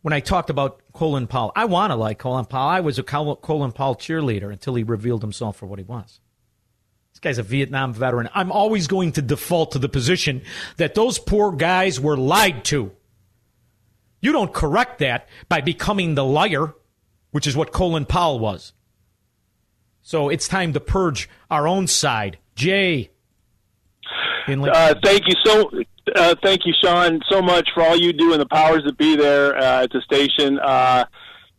when I talked about Colin Powell, I want to like Colin Powell. I was a Colin Powell cheerleader until he revealed himself for what he was. This guy's a Vietnam veteran. I'm always going to default to the position that those poor guys were lied to. You don't correct that by becoming the liar, which is what Colin Powell was. So it's time to purge our own side. Jay. Uh, thank you so. Uh, thank you, Shaun, so much for all you do and the powers that be there uh, at the station. Uh,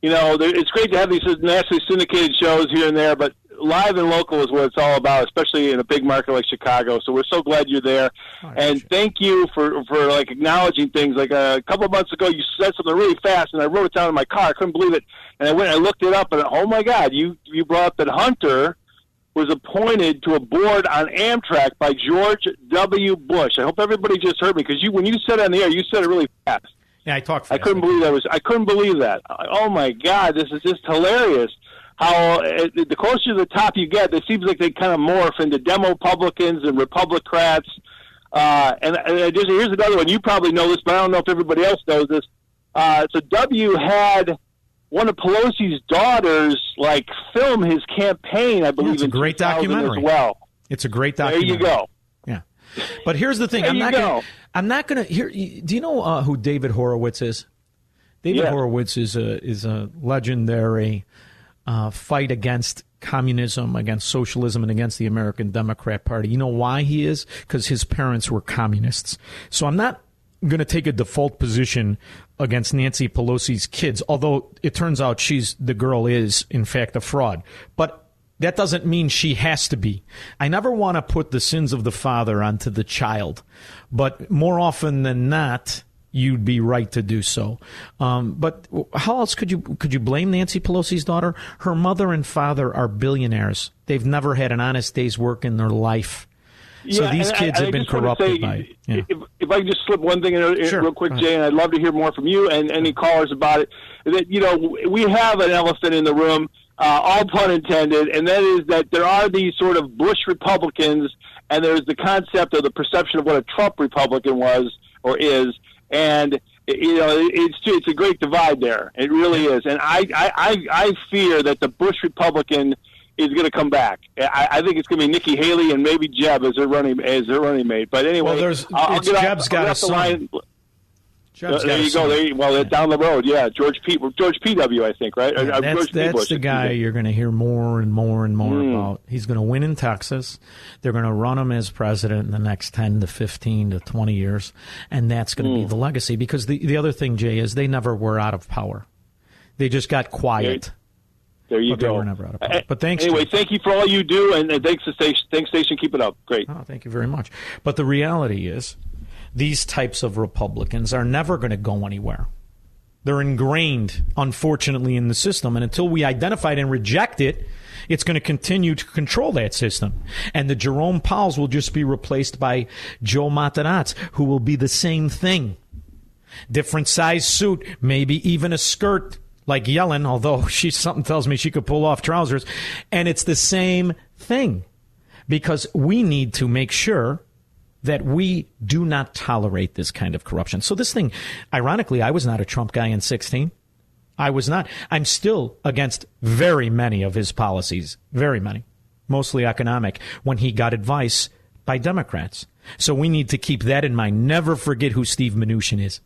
you know, there, it's great to have these nationally syndicated shows here and there, but live and local is what it's all about, especially in a big market like Chicago. So we're so glad you're there, and thank you for for like acknowledging things. Like uh, a couple of months ago, you said something really fast, and I wrote it down in my car. I couldn't believe it, and I went and I looked it up, and oh my God, you you brought up that Hunter was appointed to a board on Amtrak by George W. Bush. I hope everybody just heard me because you when you said it on the air, you said it really fast. Yeah, I talked. I couldn't believe that was. I couldn't believe that. Oh my God, this is just hilarious. How uh, the closer to the top you get, it seems like they kind of morph into demo Republicans and Republicrats. Uh, and, and just here's another one. You probably know this, but I don't know if everybody else knows this. Uh, so W had one of Pelosi's daughters like film his campaign. I believe it's a great 2000 documentary as well. It's a great documentary. There you go. Yeah. But here's the thing. There I'm you not go. gonna I'm not gonna here do you know uh, who David Horowitz is? David Yeah. Horowitz is a is a legendary uh, fight against communism, against socialism, and against the American Democrat Party. You know why he is? Because his parents were communists. So I'm not going to take a default position against Nancy Pelosi's kids, although it turns out she's the girl is in fact a fraud. But that doesn't mean she has to be. I never want to put the sins of the father onto the child, but more often than not, you'd be right to do so. Um, but how else could you could you blame Nancy Pelosi's daughter? Her mother and father are billionaires. They've never had an honest day's work in their life. So Yeah, these and I- kids I have been corrupted say, by. Yeah. If, if I can just slip one thing in, in Sure. real quick, Jay, and I'd love to hear more from you and any callers about it. That you know, we have an elephant in the room, uh, all pun intended, and that is that there are these sort of Bush Republicans, and there's the concept of the perception of what a Trump Republican was or is, and you know, it's it's a great divide there. It really is, and I I I, I fear that the Bush Republican is going to come back. I, I think it's going to be Nikki Haley and maybe Jeb as their running as their running mate. But anyway, Well, there's- I'll, I'll it's off- Jeb's I'll got a off son. line. Jeb's Uh, there you go. There well, it's down the road. Yeah, George P. George P.W. I think right. Yeah, Uh, that's George that's Bush, the guy you're going to hear more and more and more Mm. about. He's going to win in Texas. They're going to run him as president in the next 10 to 15 to 20 years. And that's going to Mm. be the legacy. Because the, the other thing, Jay, is they never were out of power. They just got quiet. There you but they go. were never out of power. But thanks, Anyway, thank you for all you do, and, and thanks to station. Thanks station. Keep it up. Great. Oh, thank you very much. But the reality is, these types of Republicans are never going to go anywhere. They're ingrained, unfortunately, in the system. And until we identify it and reject it, it's going to continue to control that system. And the Jerome Powells will just be replaced by Joe Matarazzi, who will be the same thing. Different size suit, maybe even a skirt like Yellen, although she something tells me she could pull off trousers. And it's the same thing because we need to make sure that we do not tolerate this kind of corruption. So this thing, ironically, I was not a Trump guy in 16. I was not. I'm still against very many of his policies, very many, mostly economic, when he got advice by Democrats. So we need to keep that in mind. Never forget who Steve Mnuchin is.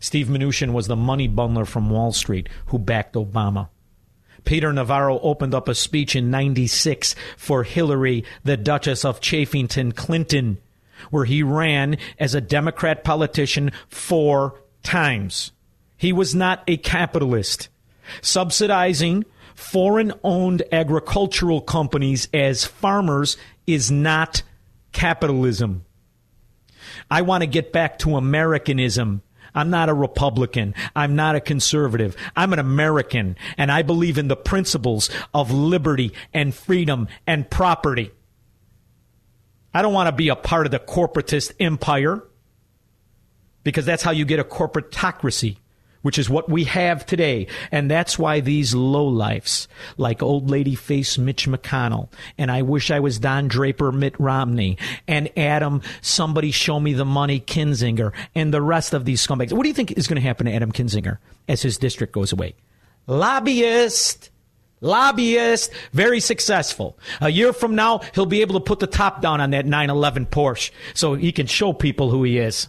Steve Mnuchin was the money bundler from Wall Street who backed Obama. Peter Navarro opened up a speech in 96 for Hillary, the Duchess of Chaffington Clinton, where he ran as a Democrat politician four times. He was not a capitalist. Subsidizing foreign owned agricultural companies as farmers is not capitalism. I want to get back to Americanism. I'm not a Republican. I'm not a conservative. I'm an American, and I believe in the principles of liberty and freedom and property. I don't want to be a part of the corporatist empire because that's how you get a corporatocracy, which is what we have today. And that's why these lowlifes, like old lady face Mitch McConnell, and I wish I was Don Draper Mitt Romney, and Adam, somebody show me the money Kinzinger, and the rest of these scumbags. What do you think is going to happen to Adam Kinzinger as his district goes away? Lobbyist lobbyist, very successful. A year from now, he'll be able to put the top down on that 911 Porsche so he can show people who he is.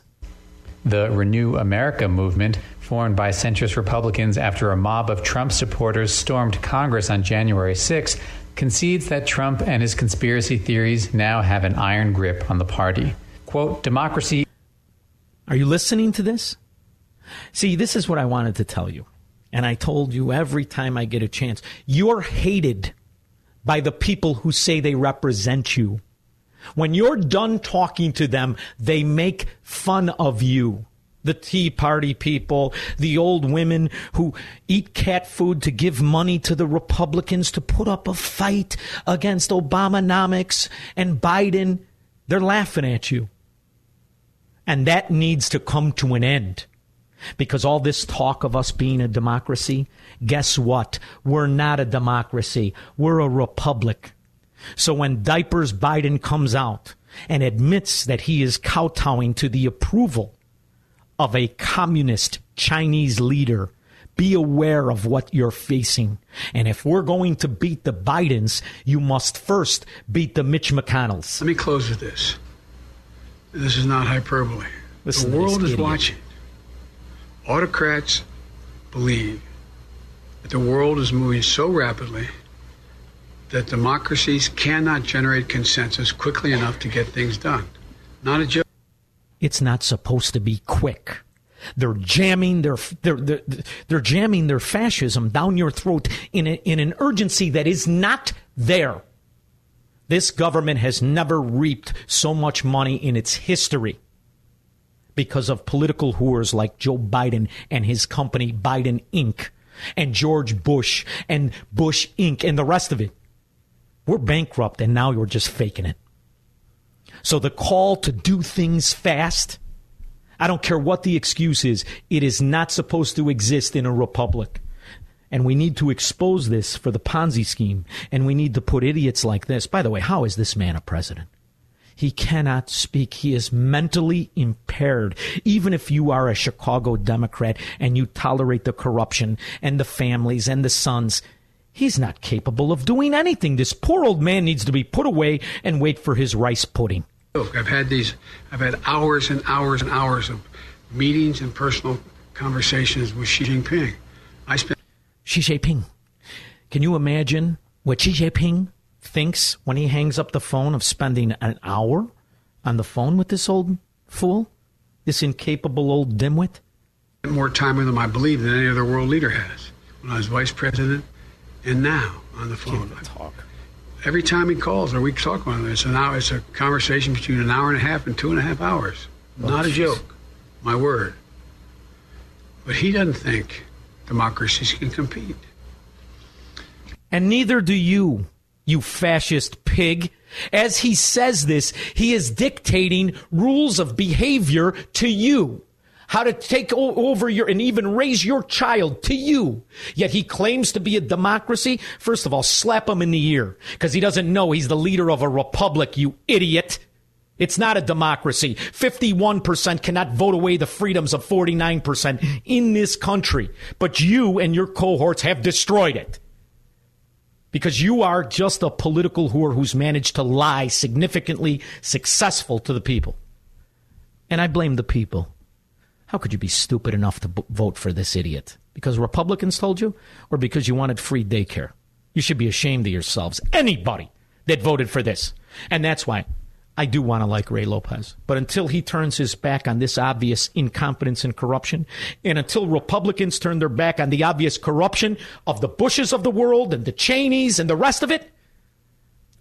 The Renew America movement, formed by centrist Republicans after a mob of Trump supporters stormed Congress on January 6, concedes that Trump and his conspiracy theories now have an iron grip on the party. Quote, democracy. Are you listening to this? See, this is what I wanted to tell you. And I told you every time I get a chance. You're hated by the people who say they represent you. When you're done talking to them, they make fun of you. The Tea Party people, the old women who eat cat food to give money to the Republicans to put up a fight against Obamanomics and Biden, they're laughing at you. And that needs to come to an end. Because all this talk of us being a democracy, guess what? We're not a democracy. We're a republic. So when Diapers Biden comes out and admits that he is kowtowing to the approval of a communist Chinese leader, be aware of what you're facing. And if we're going to beat the Bidens, you must first beat the Mitch McConnells. Let me close with this. This is not hyperbole. Listen the world is idiot. watching. Autocrats believe that the world is moving so rapidly that democracies cannot generate consensus quickly enough to get things done. Not a joke. It's not supposed to be quick. They're jamming their they're, they're, they're jamming their fascism down your throat in a, in an urgency that is not there. This government has never reaped so much money in its history because of political whores like Joe Biden and his company Biden Inc. and George Bush and Bush Inc. and the rest of it. We're bankrupt and now you're just faking it. So the call to do things fast, I don't care what the excuse is, it is not supposed to exist in a republic. And we need to expose this for the Ponzi scheme. And we need to put idiots like this. By the way, how is this man a president? He cannot speak. He is mentally impaired. Even if you are a Chicago Democrat and you tolerate the corruption and the families and the sons, he's not capable of doing anything. This poor old man needs to be put away and wait for his rice pudding. Look, I've had these, I've had hours and hours and hours of meetings and personal conversations with Xi Jinping. I spent. Xi Jinping. Can you imagine what Xi Jinping thinks when he hangs up the phone of spending an hour on the phone with this old fool, this incapable old dimwit? More time with him, I believe, than any other world leader has. When I was vice president, and now on the phone. Talk. Every time he calls or we talk on this, an hour, it's a conversation between an hour and a half and two and a half hours. Oh, Not a joke, my word. But he doesn't think democracies can compete. And neither do you, you fascist pig. As he says this, he is dictating rules of behavior to you. How to take over your and even raise your child to you. Yet he claims to be a democracy. First of all, slap him in the ear because he doesn't know he's the leader of a republic, you idiot. It's not a democracy. 51% cannot vote away the freedoms of 49% in this country. But you and your cohorts have destroyed it because you are just a political whore who's managed to lie significantly successful to the people. And I blame the people. How could you be stupid enough to b- vote for this idiot? Because Republicans told you or because you wanted free daycare? You should be ashamed of yourselves. Anybody that voted for this. And that's why I do want to like Ray Lopez. But until he turns his back on this obvious incompetence and corruption, and until Republicans turn their back on the obvious corruption of the Bushes of the world and the Cheneys and the rest of it,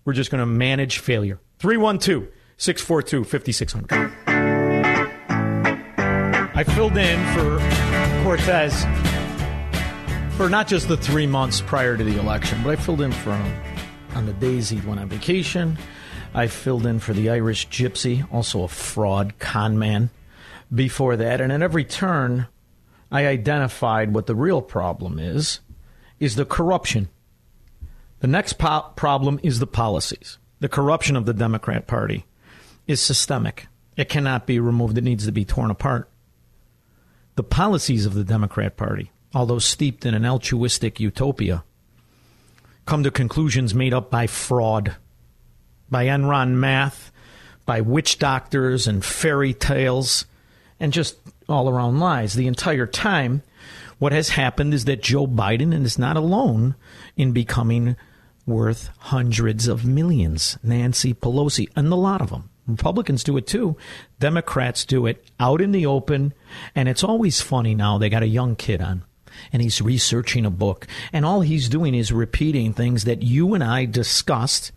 we're just going to manage failure. 312 642 5600. I filled in for Cortez for not just the three months prior to the election, but I filled in for him on the days he went on vacation. I filled in for the Irish gypsy, also a fraud con man, before that. And at every turn, I identified what the real problem is, is the corruption. The next po- problem is the policies. The corruption of the Democrat Party is systemic. It cannot be removed. It needs to be torn apart. The policies of the Democrat Party, although steeped in an altruistic utopia, come to conclusions made up by fraud, by Enron math, by witch doctors and fairy tales, and just all around lies. The entire time, what has happened is that Joe Biden is not alone in becoming worth hundreds of millions. Nancy Pelosi, and a lot of them. Republicans do it too. Democrats do it out in the open. And it's always funny now. They got a young kid on and he's researching a book. And all he's doing is repeating things that you and I discussed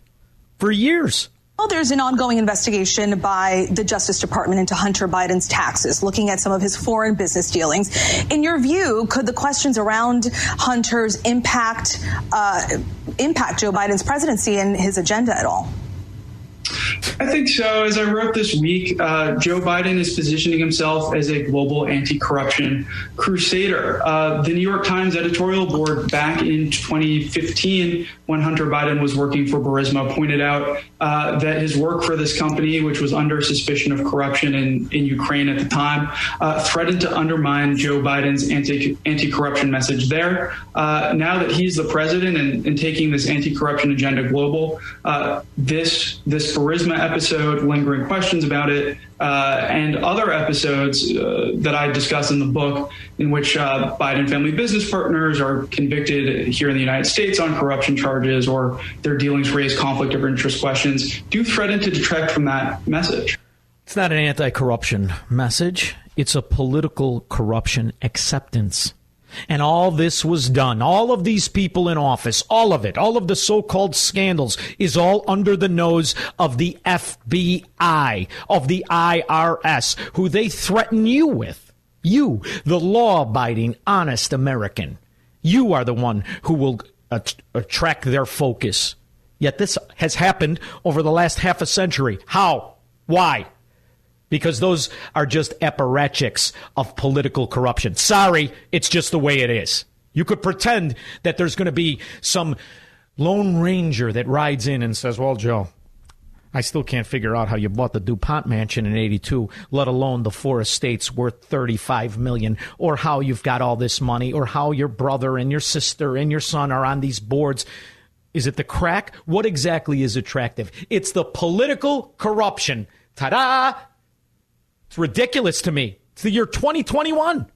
for years. Well, there's an ongoing investigation by the Justice Department into Hunter Biden's taxes, looking at some of his foreign business dealings. In your view, could the questions around Hunter's impact uh, impact Joe Biden's presidency and his agenda at all? I think so. As I wrote this week, uh, Joe Biden is positioning himself as a global anti corruption crusader. Uh, the New York Times editorial board back in 2015, when Hunter Biden was working for Burisma, pointed out uh, that his work for this company, which was under suspicion of corruption in, in Ukraine at the time, uh, threatened to undermine Joe Biden's anti corruption message there. Uh, now that he's the president and, and taking this anti corruption agenda global, uh, this this Burisma episode, lingering questions about it, uh, and other episodes uh, that I discuss in the book, in which uh, Biden family business partners are convicted here in the United States on corruption charges or their dealings raise conflict of interest questions, do threaten to detract from that message. It's not an anti corruption message, it's a political corruption acceptance. And all this was done. All of these people in office, all of it, all of the so called scandals is all under the nose of the FBI, of the IRS, who they threaten you with. You, the law abiding, honest American. You are the one who will at- attract their focus. Yet this has happened over the last half a century. How? Why? Because those are just apparatchiks of political corruption. Sorry, it's just the way it is. You could pretend that there's going to be some lone ranger that rides in and says, Well, Joe, I still can't figure out how you bought the DuPont mansion in 82, let alone the four estates worth 35 million, or how you've got all this money, or how your brother and your sister and your son are on these boards. Is it the crack? What exactly is attractive? It's the political corruption. Ta da! It's ridiculous to me. It's the year 2021.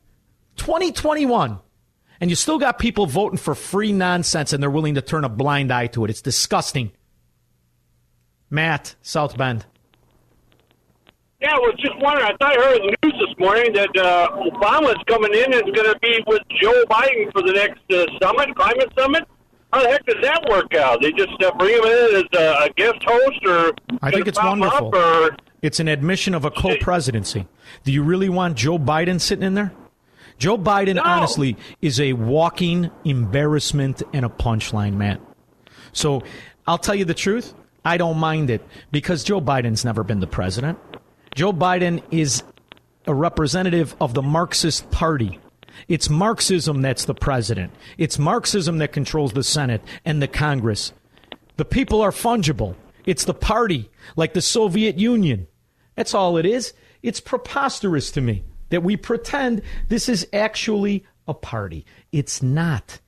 2021. And you still got people voting for free nonsense and they're willing to turn a blind eye to it. It's disgusting. Matt, South Bend. Yeah, I was just wondering. I thought I heard in the news this morning that uh, Obama's coming in and is going to be with Joe Biden for the next uh, summit, climate summit. How the heck does that work out? They just uh, bring him in as a, a guest host, or I think it's wonderful. Or It's an admission of a co presidency. Do you really want Joe Biden sitting in there? Joe Biden, honestly, is a walking embarrassment and a punchline, man. So I'll tell you the truth. I don't mind it because Joe Biden's never been the president. Joe Biden is a representative of the Marxist Party. It's Marxism that's the president. It's Marxism that controls the Senate and the Congress. The people are fungible. It's the party, like the Soviet Union. That's all it is. It's preposterous to me that we pretend this is actually a party. It's not.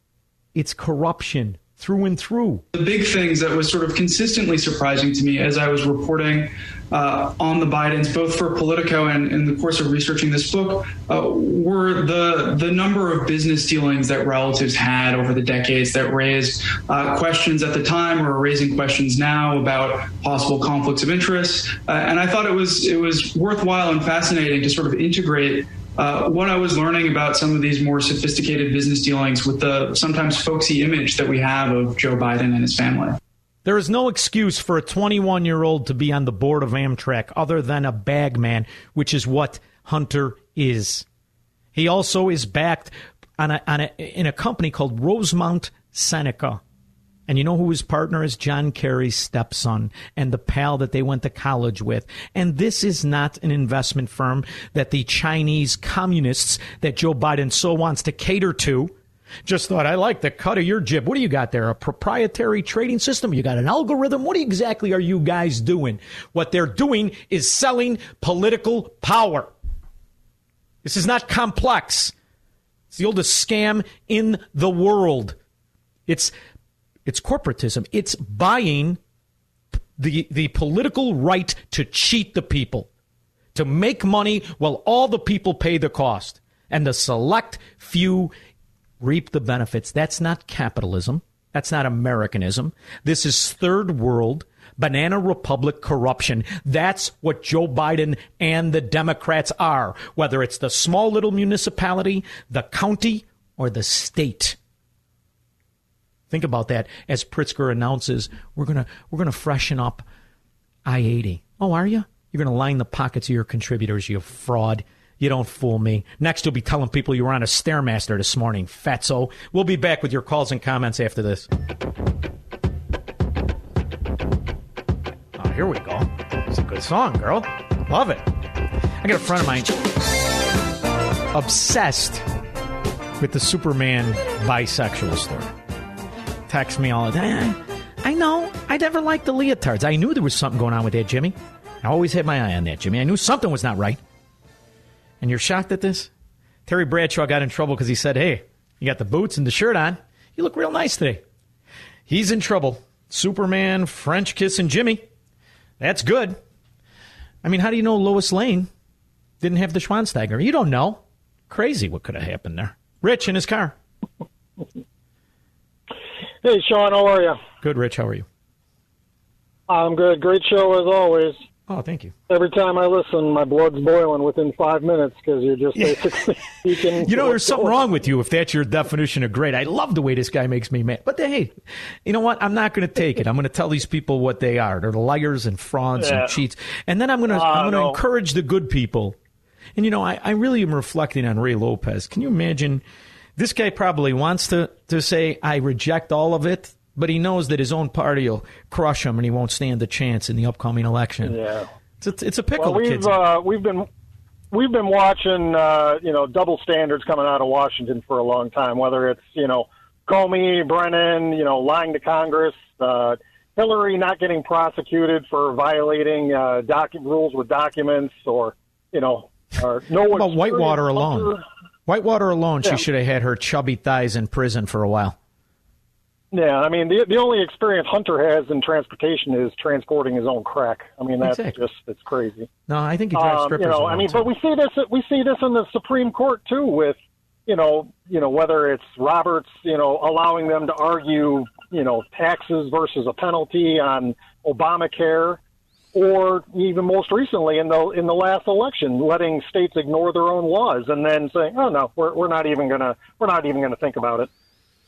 It's corruption through and through. The big things that was sort of consistently surprising to me as I was reporting uh, on the Bidens, both for Politico and in the course of researching this book, uh, were the the number of business dealings that relatives had over the decades that raised uh, questions at the time or are raising questions now about possible conflicts of interest. Uh, and I thought it was it was worthwhile and fascinating to sort of integrate uh, what I was learning about some of these more sophisticated business dealings with the sometimes folksy image that we have of Joe Biden and his family. There is no excuse for a 21 year old to be on the board of Amtrak other than a bagman, which is what Hunter is. He also is backed on a, on a, in a company called Rosemont Seneca. And you know who his partner is? John Kerry's stepson and the pal that they went to college with. And this is not an investment firm that the Chinese communists that Joe Biden so wants to cater to just thought, I like the cut of your jib. What do you got there? A proprietary trading system? You got an algorithm? What exactly are you guys doing? What they're doing is selling political power. This is not complex. It's the oldest scam in the world. It's it's corporatism. It's buying the the political right to cheat the people, to make money while all the people pay the cost, and the select few reap the benefits. That's not capitalism. That's not Americanism. This is third world banana republic corruption. That's what Joe Biden and the Democrats are, whether it's the small little municipality, the county, or the state. Think about that as Pritzker announces we're gonna we're gonna freshen up I eighty. Oh, are you? You're gonna line the pockets of your contributors, you fraud. You don't fool me. Next, you'll be telling people you were on a Stairmaster this morning, fatso. We'll be back with your calls and comments after this. Oh, here we go. It's a good song, girl. Love it. I got a friend of mine obsessed with the Superman bisexual story. Text me all the time. Eh, I know. I never liked the leotards. I knew there was something going on with that, Jimmy. I always had my eye on that, Jimmy. I knew something was not right. And you're shocked at this? Terry Bradshaw got in trouble because he said, Hey, you got the boots and the shirt on. You look real nice today. He's in trouble. Superman, French kissing Jimmy. That's good. I mean, how do you know Lois Lane didn't have the Schwansteiger? You don't know. Crazy what could have happened there. Rich in his car. Hey, Shaun, how are you? Good, Rich. How are you? I'm good. Great show as always. Oh, thank you. Every time I listen, my blood's boiling within five minutes because you're just basically speaking. You know, there's something wrong with you if that's your definition of great. I love the way this guy makes me mad. But hey, you know what? I'm not going to take it. I'm going to tell these people what they are. They're liars and frauds Yeah. and cheats. And then I'm going to Uh, I'm going to no. encourage the good people. And you know, I, I really am reflecting on Ray Lopez. Can you imagine? This guy probably wants to to say I reject all of it, but he knows that his own party will crush him and he won't stand a chance in the upcoming election. Yeah. It's a, it's a pickle. Well, we've kids. uh, we've been we've been watching uh, you know double standards coming out of Washington for a long time. Whether it's you know Comey, Brennan, you know lying to Congress, uh, Hillary not getting prosecuted for violating uh, docu- rules with documents, or you know, or no How about Whitewater alone? Whitewater alone, Yeah. she should have had her chubby thighs in prison for a while. Yeah, I mean the the only experience Hunter has in transportation is transporting his own crack. I mean that's Exactly. just it's crazy. No, I think he drives Um, strippers. you know, I mean, too. but we see this we see this in the Supreme Court too with you know you know whether it's Roberts you know allowing them to argue you know taxes versus a penalty on Obamacare, or even most recently in the in the last election letting states ignore their own laws and then saying oh no we're we're not even gonna we're not even gonna think about it.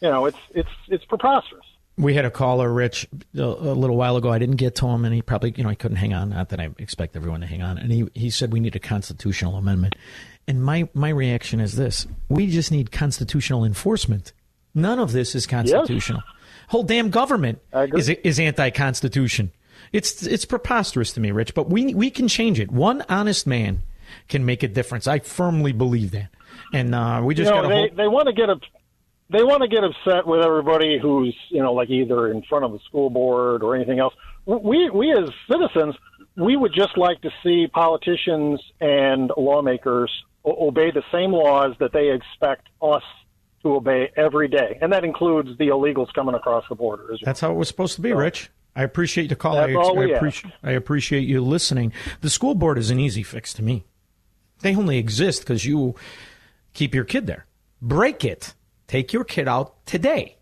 You know, it's it's it's preposterous. We had a caller, Rich, a, a little while ago. I didn't get to him, and he probably, you know, he couldn't hang on. Not that I expect everyone to hang on. And he, he said we need a constitutional amendment. And my, my reaction is this: we just need constitutional enforcement. None of this is constitutional. Whole damn government is is anti-constitution. It's it's preposterous to me, Rich. But we we can change it. One honest man can make a difference. I firmly believe that. And uh, we just you know, got to they they want to get a they want to get upset with everybody who's you know like either in front of the school board or anything else. We we as citizens we would just like to see politicians and lawmakers o- obey the same laws that they expect us to obey every day, and that includes the illegals coming across the border. Well. That's how it was supposed to be, Rich. I appreciate the call. That's I, all I appreciate, I appreciate you listening. The school board is an easy fix to me. They only exist because you keep your kid there. Break it. Take your kid out today.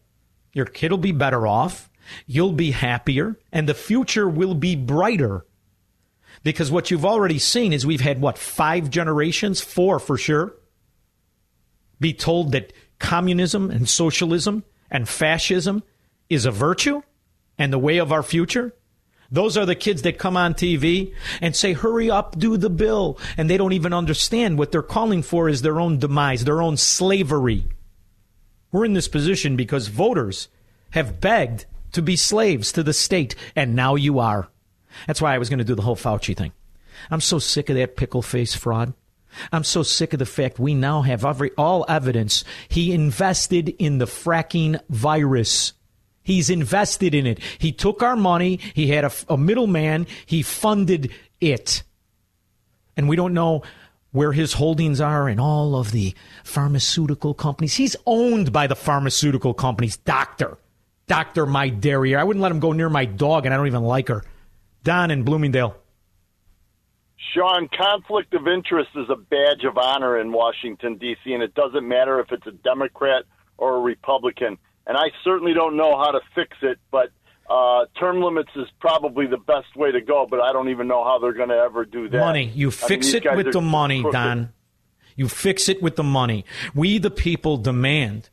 Your kid will be better off. You'll be happier, and the future will be brighter. Because what you've already seen is we've had what five generations, four for sure, be told that communism and socialism and fascism is a virtue and the way of our future? Those are the kids that come on TV and say, hurry up, do the bill. And they don't even understand what they're calling for is their own demise, their own slavery. We're in this position because voters have begged to be slaves to the state, and now you are. That's why I was going to do the whole Fauci thing. I'm so sick of that pickle face fraud. I'm so sick of the fact we now have every, all evidence he invested in the fracking virus. He's invested in it. He took our money. He had a, a middleman. He funded it. And we don't know where his holdings are in all of the pharmaceutical companies. He's owned by the pharmaceutical companies. Doctor. Dr. My Derriere. I wouldn't let him go near my dog, and I don't even like her. Don in Bloomingdale. Shaun, conflict of interest is a badge of honor in Washington, D.C., and it doesn't matter if it's a Democrat or a Republican. And I certainly don't know how to fix it, but uh, term limits is probably the best way to go, but I don't even know how they're going to ever do that. Money. You I mean, fix it with the money, crooked. Don. You fix it with the money. We, the people, demand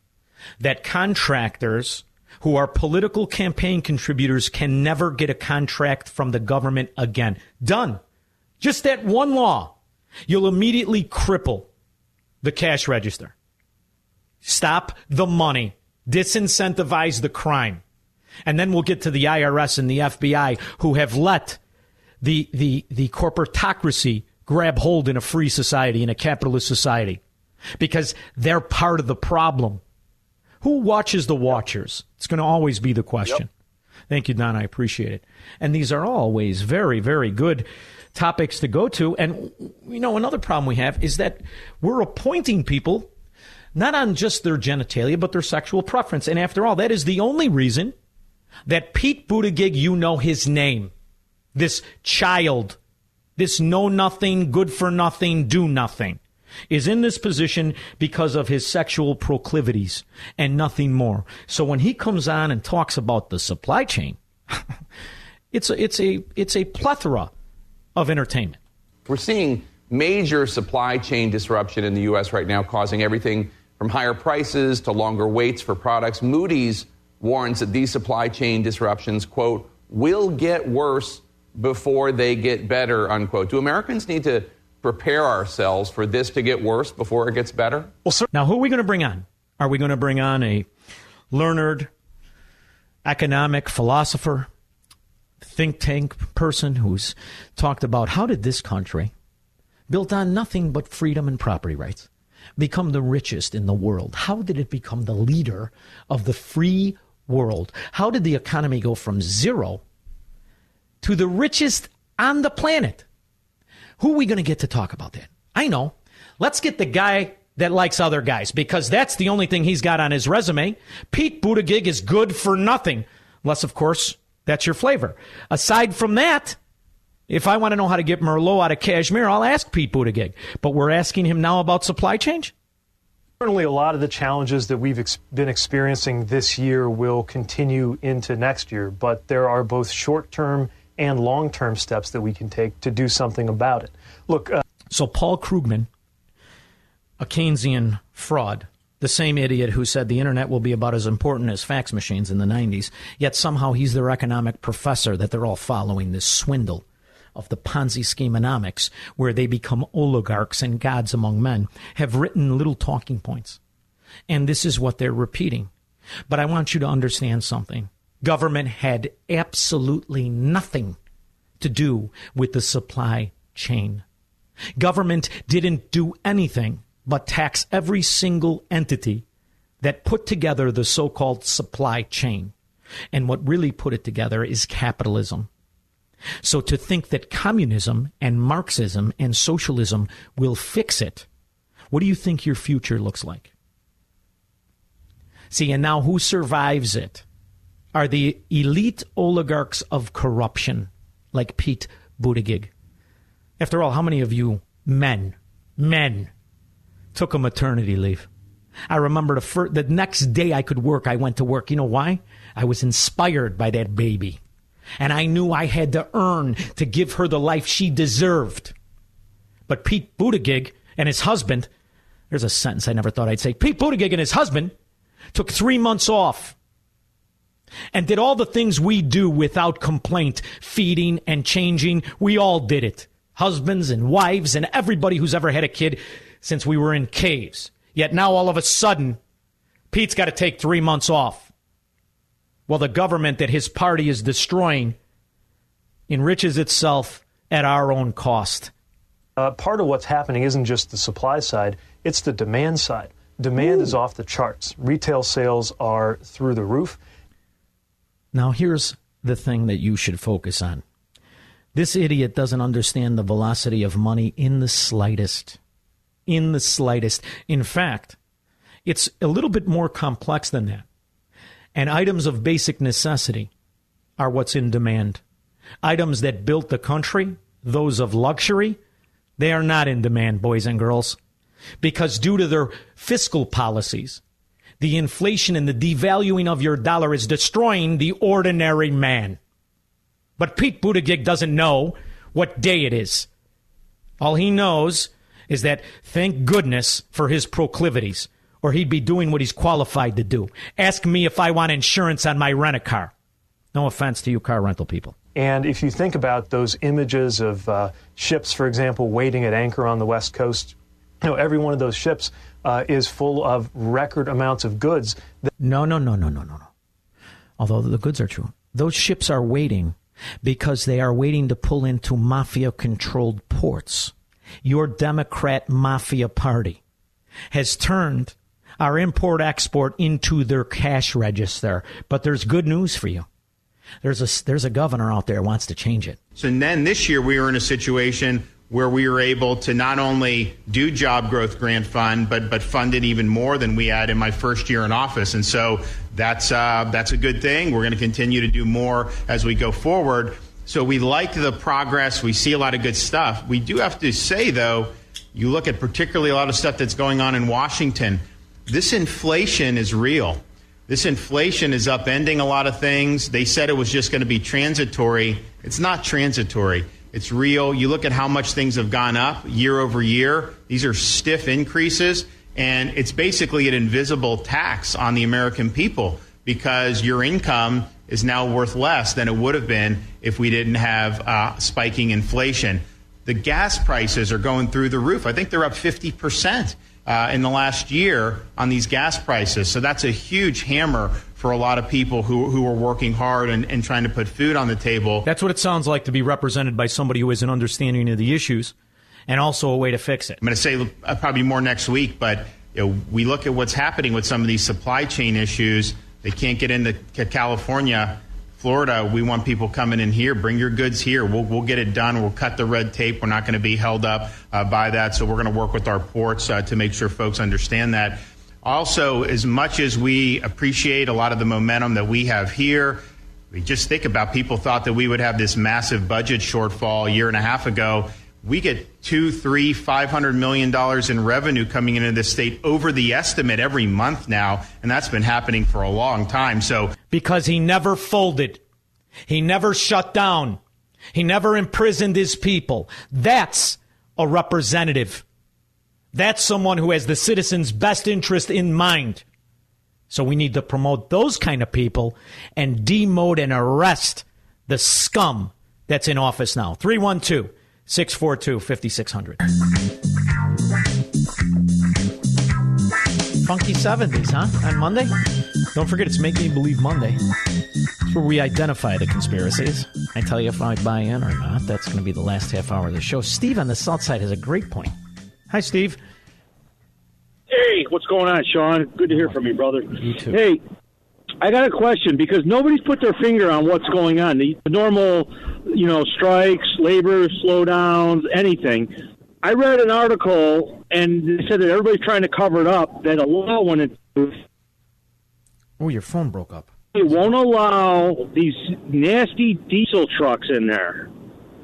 that contractors who are political campaign contributors can never get a contract from the government again. Done. Just that one law. You'll immediately cripple the cash register. Stop the money. Disincentivize the crime. And then we'll get to the IRS and the FBI who have let the, the, the corporatocracy grab hold in a free society, in a capitalist society, because they're part of the problem. Who watches the watchers? It's going to always be the question. Thank you, Don. I appreciate it. And these are always very, very good topics to go to. And, you know, another problem we have is that we're appointing people not on just their genitalia, but their sexual preference. And after all, that is the only reason that Pete Buttigieg, you know his name, this child, this know nothing, good for nothing, do nothing, is in this position because of his sexual proclivities and nothing more. So when he comes on and talks about the supply chain, it's a, it's a, it's a plethora of entertainment. We're seeing major supply chain disruption in the U.S. right now, causing everything from higher prices to longer waits for products. Moody's warns that these supply chain disruptions, quote, will get worse before they get better, unquote. Do Americans need to prepare ourselves for this to get worse before it gets better? Well, sir, Now, who are we going to bring on? Are we going to bring on a learned economic philosopher, think tank person who's talked about how did this country, built on nothing but freedom and property rights, become the richest in the world? How did it become the leader of the free world? How did the economy go from zero to the richest on the planet? Who are we going to get to talk about that? I know. Let's get the guy that likes other guys because that's the only thing he's got on his resume. Pete Buttigieg is good for nothing, unless, of course, that's your flavor. Aside from that, if I want to know how to get Merlot out of Kashmir, I'll ask Pete Buttigieg. But we're asking him now about supply change? Certainly, a lot of the challenges that we've ex- been experiencing this year will continue into next year, but there are both short term and long term steps that we can take to do something about it. Look. Uh- so, Paul Krugman, a Keynesian fraud, the same idiot who said the internet will be about as important as fax machines in the 90s, yet somehow he's their economic professor that they're all following this swindle of the Ponzi schemonomics, where they become oligarchs and gods among men, have written little talking points. And this is what they're repeating. But I want you to understand something. Government had absolutely nothing to do with the supply chain. Government didn't do anything but tax every single entity that put together the so called supply chain. And what really put it together is capitalism. So to think that communism and Marxism and socialism will fix it, what do you think your future looks like? See, and now who survives it are the elite oligarchs of corruption, like Pete Buttigieg. After all, how many of you men, men, took a maternity leave? I remember the, first, the next day I could work, I went to work. You know why? I was inspired by that baby and I knew I had to earn to give her the life she deserved. But Pete Buttigieg and his husband, there's a sentence I never thought I'd say. Pete Buttigieg and his husband took three months off and did all the things we do without complaint, feeding and changing. We all did it. Husbands and wives and everybody who's ever had a kid since we were in caves. Yet now all of a sudden, Pete's got to take three months off while the government that his party is destroying enriches itself at our own cost. Uh, part of what's happening isn't just the supply side, it's the demand side. Demand Ooh. is off the charts. Retail sales are through the roof. Now, here's the thing that you should focus on. This idiot doesn't understand the velocity of money in the slightest. In the slightest. In fact, it's a little bit more complex than that. And items of basic necessity are what's in demand. Items that built the country, those of luxury, they are not in demand, boys and girls. Because due to their fiscal policies, the inflation and the devaluing of your dollar is destroying the ordinary man. But Pete Buttigieg doesn't know what day it is. All he knows is that thank goodness for his proclivities or he'd be doing what he's qualified to do. Ask me if I want insurance on my rent a car. No offense to you car rental people. And if you think about those images of uh, ships, for example, waiting at anchor on the West Coast, you know, every one of those ships uh, is full of record amounts of goods. no, no, no, no, no, no, no. Although the goods are true. Those ships are waiting because they are waiting to pull into mafia controlled ports. Your Democrat mafia party has turned our import export into their cash register. But there's good news for you. There's a, there's a governor out there wants to change it. So then this year we were in a situation where we were able to not only do job growth grant fund, but but fund it even more than we had in my first year in office. And so that's uh, that's a good thing. We're going to continue to do more as we go forward. So we like the progress. We see a lot of good stuff. We do have to say though, you look at particularly a lot of stuff that's going on in Washington this inflation is real. This inflation is upending a lot of things. They said it was just going to be transitory. It's not transitory. It's real. You look at how much things have gone up year over year. These are stiff increases, and it's basically an invisible tax on the American people because your income is now worth less than it would have been if we didn't have uh, spiking inflation the gas prices are going through the roof. I think they're up 50% uh, in the last year on these gas prices. So that's a huge hammer for a lot of people who, who are working hard and, and trying to put food on the table. That's what it sounds like to be represented by somebody who has an understanding of the issues and also a way to fix it. I'm going to say uh, probably more next week, but you know, we look at what's happening with some of these supply chain issues. They can't get into California, Florida. We want people coming in here. Bring your goods here. We'll, we'll get it done. We'll cut the red tape. We're not going to be held up uh, by that. So we're going to work with our ports uh, to make sure folks understand that. Also, as much as we appreciate a lot of the momentum that we have here, we just think about people thought that we would have this massive budget shortfall a year and a half ago we get two, three, five hundred million dollars in revenue coming into the state over the estimate every month now, and that's been happening for a long time. So because he never folded, he never shut down, he never imprisoned his people. That's a representative. That's someone who has the citizens' best interest in mind. So we need to promote those kind of people and demote and arrest the scum that's in office now. 312 642 5600. Funky 70s, huh? On Monday? Don't forget, it's Make Me Believe Monday. It's where we identify the conspiracies. I tell you if I buy in or not. That's going to be the last half hour of the show. Steve on the south side has a great point. Hi, Steve. Hey, what's going on, Shaun? Good to hear from you, brother. You too. Hey, I got a question because nobody's put their finger on what's going on. The, normal you know, strikes, labor slowdowns, anything. I read an article and they said that everybody's trying to cover it up. That a law went into. Oh, your phone broke up. It won't allow these nasty diesel trucks in there.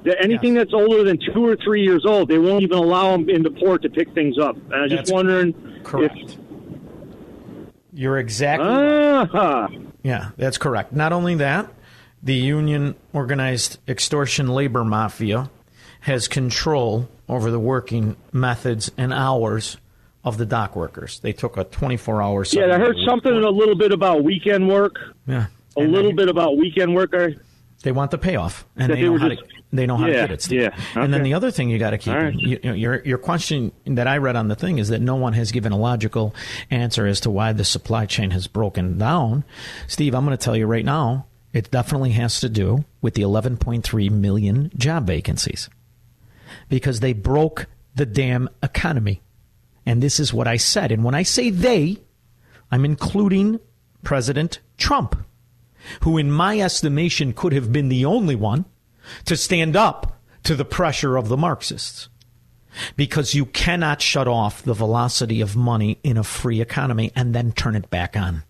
That anything yes. that's older than two or three years old, they won't even allow them in the port to pick things up. And I'm just wondering correct. if you're exactly. Uh-huh. Yeah, that's correct. Not only that, the union organized extortion labor mafia has control over the working methods and hours of the dock workers. They took a 24 hour. Yeah, I heard something a little bit about weekend work. Yeah, a and little bit about weekend work. They want the payoff, and they, they, know how just, to. They know how yeah, to get it. Steve. Yeah. Okay. And then the other thing you got to keep right. you, your your question that I read on the thing is that no one has given a logical answer as to why the supply chain has broken down. Steve, I'm going to tell you right now it definitely has to do with the 11.3 million job vacancies because they broke the damn economy. And this is what I said. And when I say they, I'm including President Trump, who, in my estimation, could have been the only one to stand up to the pressure of the Marxists. Because you cannot shut off the velocity of money in a free economy and then turn it back on.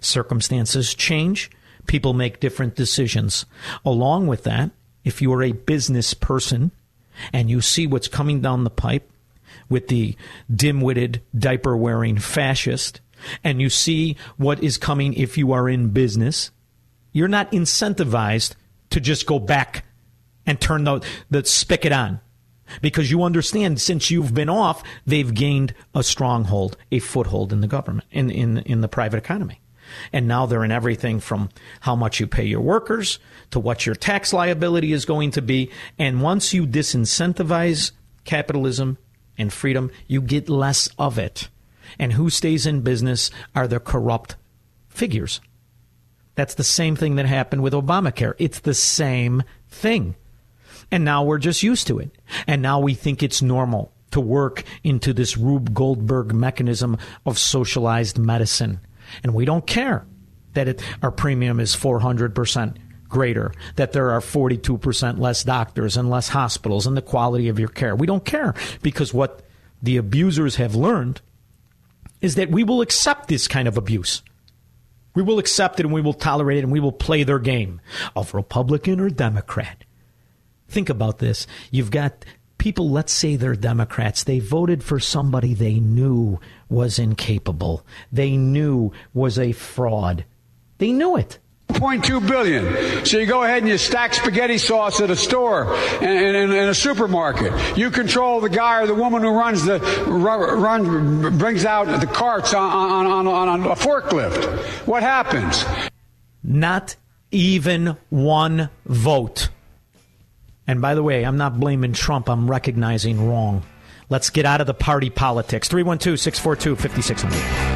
Circumstances change, people make different decisions. Along with that, if you are a business person and you see what's coming down the pipe with the dim witted, diaper wearing fascist, and you see what is coming if you are in business, you're not incentivized to just go back and turn the, the spigot on. Because you understand, since you've been off, they've gained a stronghold, a foothold in the government, in, in, in the private economy. And now they're in everything from how much you pay your workers to what your tax liability is going to be. And once you disincentivize capitalism and freedom, you get less of it. And who stays in business are the corrupt figures. That's the same thing that happened with Obamacare. It's the same thing. And now we're just used to it. And now we think it's normal to work into this Rube Goldberg mechanism of socialized medicine. And we don't care that it, our premium is 400% greater, that there are 42% less doctors and less hospitals and the quality of your care. We don't care because what the abusers have learned is that we will accept this kind of abuse. We will accept it and we will tolerate it and we will play their game of Republican or Democrat. Think about this. You've got people, let's say they're Democrats, they voted for somebody they knew was incapable, they knew was a fraud. They knew it. 0.2 billion. So you go ahead and you stack spaghetti sauce at a store and in a supermarket. You control the guy or the woman who runs the run, brings out the carts on, on, on, on a forklift. What happens? Not even one vote. And by the way, I'm not blaming Trump, I'm recognizing wrong. Let's get out of the party politics. 312 642 5600.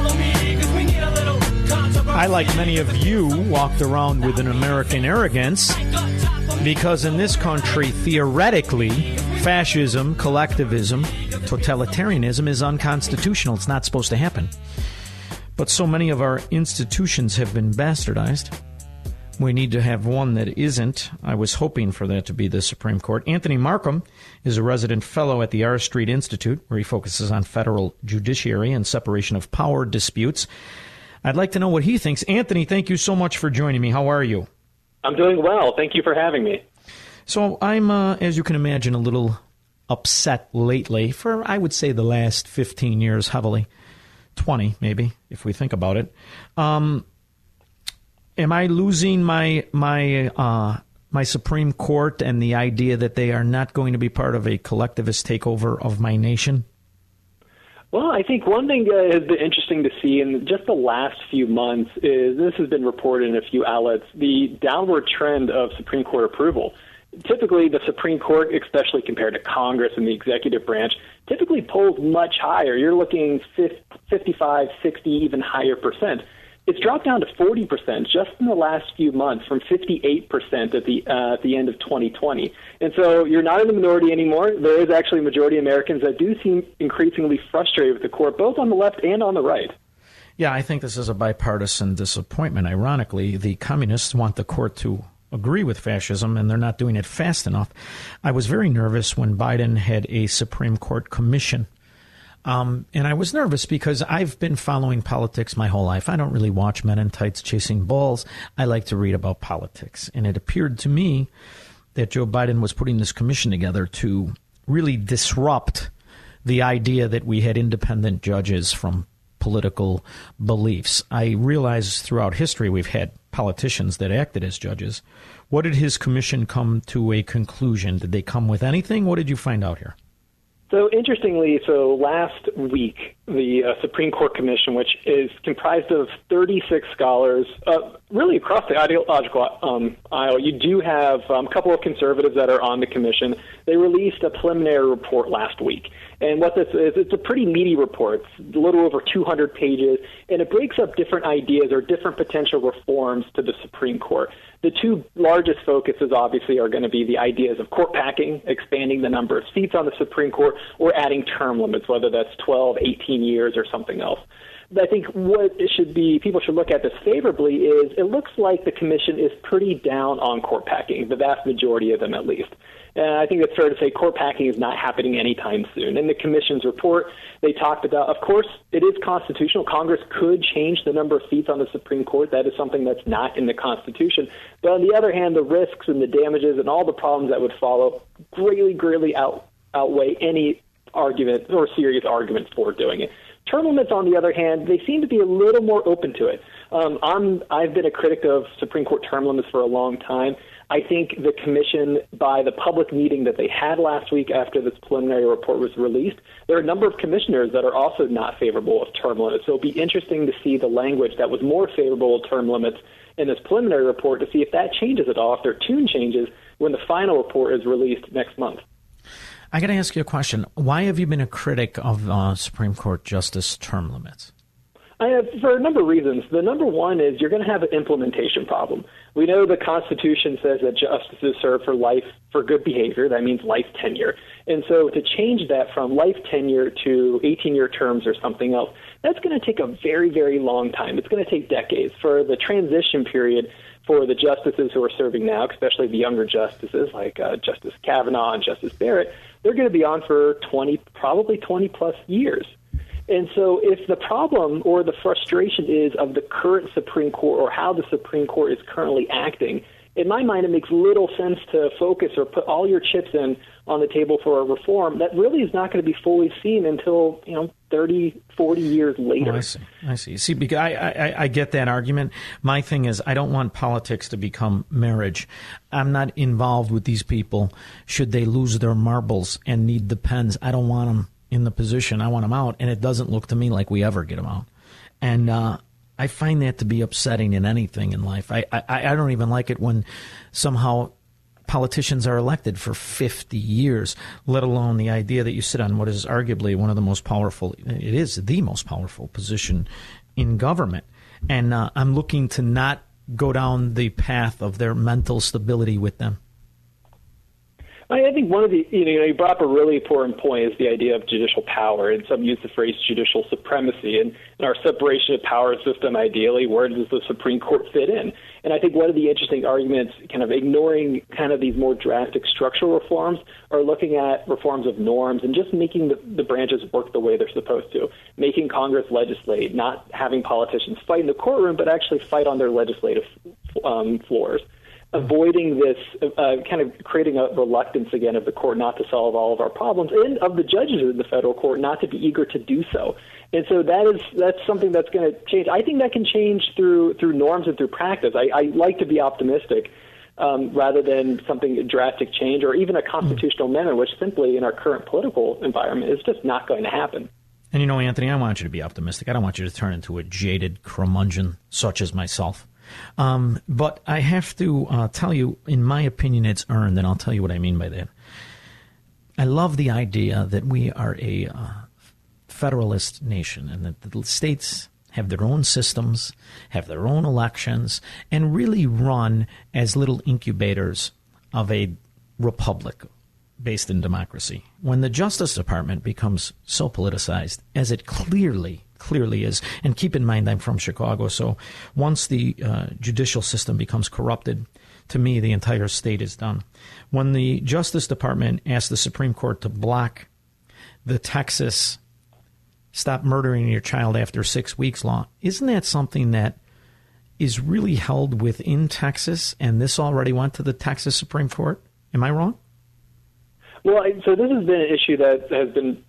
I, like many of you, walked around with an American arrogance because in this country, theoretically, fascism, collectivism, totalitarianism is unconstitutional. It's not supposed to happen. But so many of our institutions have been bastardized. We need to have one that isn't. I was hoping for that to be the Supreme Court. Anthony Marcum is a resident fellow at the R Street Institute, where he focuses on federal judiciary and separation of power disputes. I'd like to know what he thinks. Anthony, thank you so much for joining me. How are you? I'm doing well. Thank you for having me. So I'm, uh, as you can imagine, a little upset lately for, I would say, the last 15 years heavily. 20, maybe, if we think about it. Um, am I losing my, my, uh, my Supreme Court and the idea that they are not going to be part of a collectivist takeover of my nation? Well, I think one thing uh, has been interesting to see in just the last few months is this has been reported in a few outlets the downward trend of Supreme Court approval. Typically, the Supreme Court, especially compared to Congress and the executive branch, typically polls much higher. You're looking 55, 60, even higher percent. It's dropped down to 40% just in the last few months from 58% at the, uh, at the end of 2020. And so you're not in the minority anymore. There is actually a majority of Americans that do seem increasingly frustrated with the court, both on the left and on the right. Yeah, I think this is a bipartisan disappointment. Ironically, the communists want the court to agree with fascism, and they're not doing it fast enough. I was very nervous when Biden had a Supreme Court commission um, and I was nervous because I've been following politics my whole life. I don't really watch men in tights chasing balls. I like to read about politics. And it appeared to me that Joe Biden was putting this commission together to really disrupt the idea that we had independent judges from political beliefs. I realize throughout history we've had politicians that acted as judges. What did his commission come to a conclusion? Did they come with anything? What did you find out here? So interestingly, so last week, the uh, Supreme Court Commission, which is comprised of 36 scholars, uh, really across the ideological um, aisle, you do have um, a couple of conservatives that are on the commission. They released a preliminary report last week. And what this is, it's a pretty meaty report. It's a little over 200 pages, and it breaks up different ideas or different potential reforms to the Supreme Court. The two largest focuses, obviously, are going to be the ideas of court packing, expanding the number of seats on the Supreme Court, or adding term limits, whether that's 12, 18 years, or something else. But I think what it should be, people should look at this favorably is it looks like the commission is pretty down on court packing, the vast majority of them at least. And I think it's fair to say court packing is not happening anytime soon. In the commission's report, they talked about, of course, it is constitutional. Congress could change the number of seats on the Supreme Court. That is something that's not in the Constitution. But on the other hand, the risks and the damages and all the problems that would follow greatly, greatly out, outweigh any argument or serious argument for doing it. Term limits, on the other hand, they seem to be a little more open to it. Um, I'm, I've been a critic of Supreme Court term limits for a long time. I think the commission, by the public meeting that they had last week after this preliminary report was released, there are a number of commissioners that are also not favorable of term limits. So it'll be interesting to see the language that was more favorable of term limits in this preliminary report to see if that changes at all, if their tune changes when the final report is released next month. I got to ask you a question. Why have you been a critic of uh, Supreme Court justice term limits? I have, for a number of reasons. The number one is you're going to have an implementation problem. We know the Constitution says that justices serve for life for good behavior. That means life tenure. And so to change that from life tenure to 18 year terms or something else, that's going to take a very, very long time. It's going to take decades. For the transition period for the justices who are serving now, especially the younger justices like uh, Justice Kavanaugh and Justice Barrett, they're going to be on for 20, probably 20 plus years. And so, if the problem or the frustration is of the current Supreme Court or how the Supreme Court is currently acting, in my mind, it makes little sense to focus or put all your chips in on the table for a reform that really is not going to be fully seen until you know 30, 40 years later. Oh, I see. I see. See, because I, I, I get that argument. My thing is, I don't want politics to become marriage. I'm not involved with these people. Should they lose their marbles and need the pens, I don't want them in the position. I want them out, and it doesn't look to me like we ever get them out. And uh, I find that to be upsetting in anything in life. I, I, I don't even like it when somehow politicians are elected for 50 years, let alone the idea that you sit on what is arguably one of the most powerful, it is the most powerful position in government. And uh, I'm looking to not go down the path of their mental stability with them. I think one of the, you know, you brought up a really important point is the idea of judicial power, and some use the phrase judicial supremacy. And in our separation of power system, ideally, where does the Supreme Court fit in? And I think one of the interesting arguments, kind of ignoring kind of these more drastic structural reforms, are looking at reforms of norms and just making the, the branches work the way they're supposed to, making Congress legislate, not having politicians fight in the courtroom, but actually fight on their legislative um, floors avoiding this uh, kind of creating a reluctance again of the court not to solve all of our problems and of the judges in the federal court not to be eager to do so. And so that is that's something that's going to change. I think that can change through through norms and through practice. I, I like to be optimistic. Um, rather than something a drastic change or even a constitutional amendment, which simply in our current political environment is just not going to happen. And you know, Anthony, I want you to be optimistic. I don't want you to turn into a jaded curmudgeon such as myself. Um, but I have to uh, tell you, in my opinion, it's earned, and I'll tell you what I mean by that. I love the idea that we are a uh, federalist nation and that the states have their own systems, have their own elections, and really run as little incubators of a republic based in democracy. When the Justice Department becomes so politicized, as it clearly clearly is. And keep in mind, I'm from Chicago, so once the uh, judicial system becomes corrupted, to me, the entire state is done. When the Justice Department asked the Supreme Court to block the Texas Stop Murdering Your Child After Six Weeks law, isn't that something that is really held within Texas, and this already went to the Texas Supreme Court? Am I wrong? Well, so this has been an issue that has been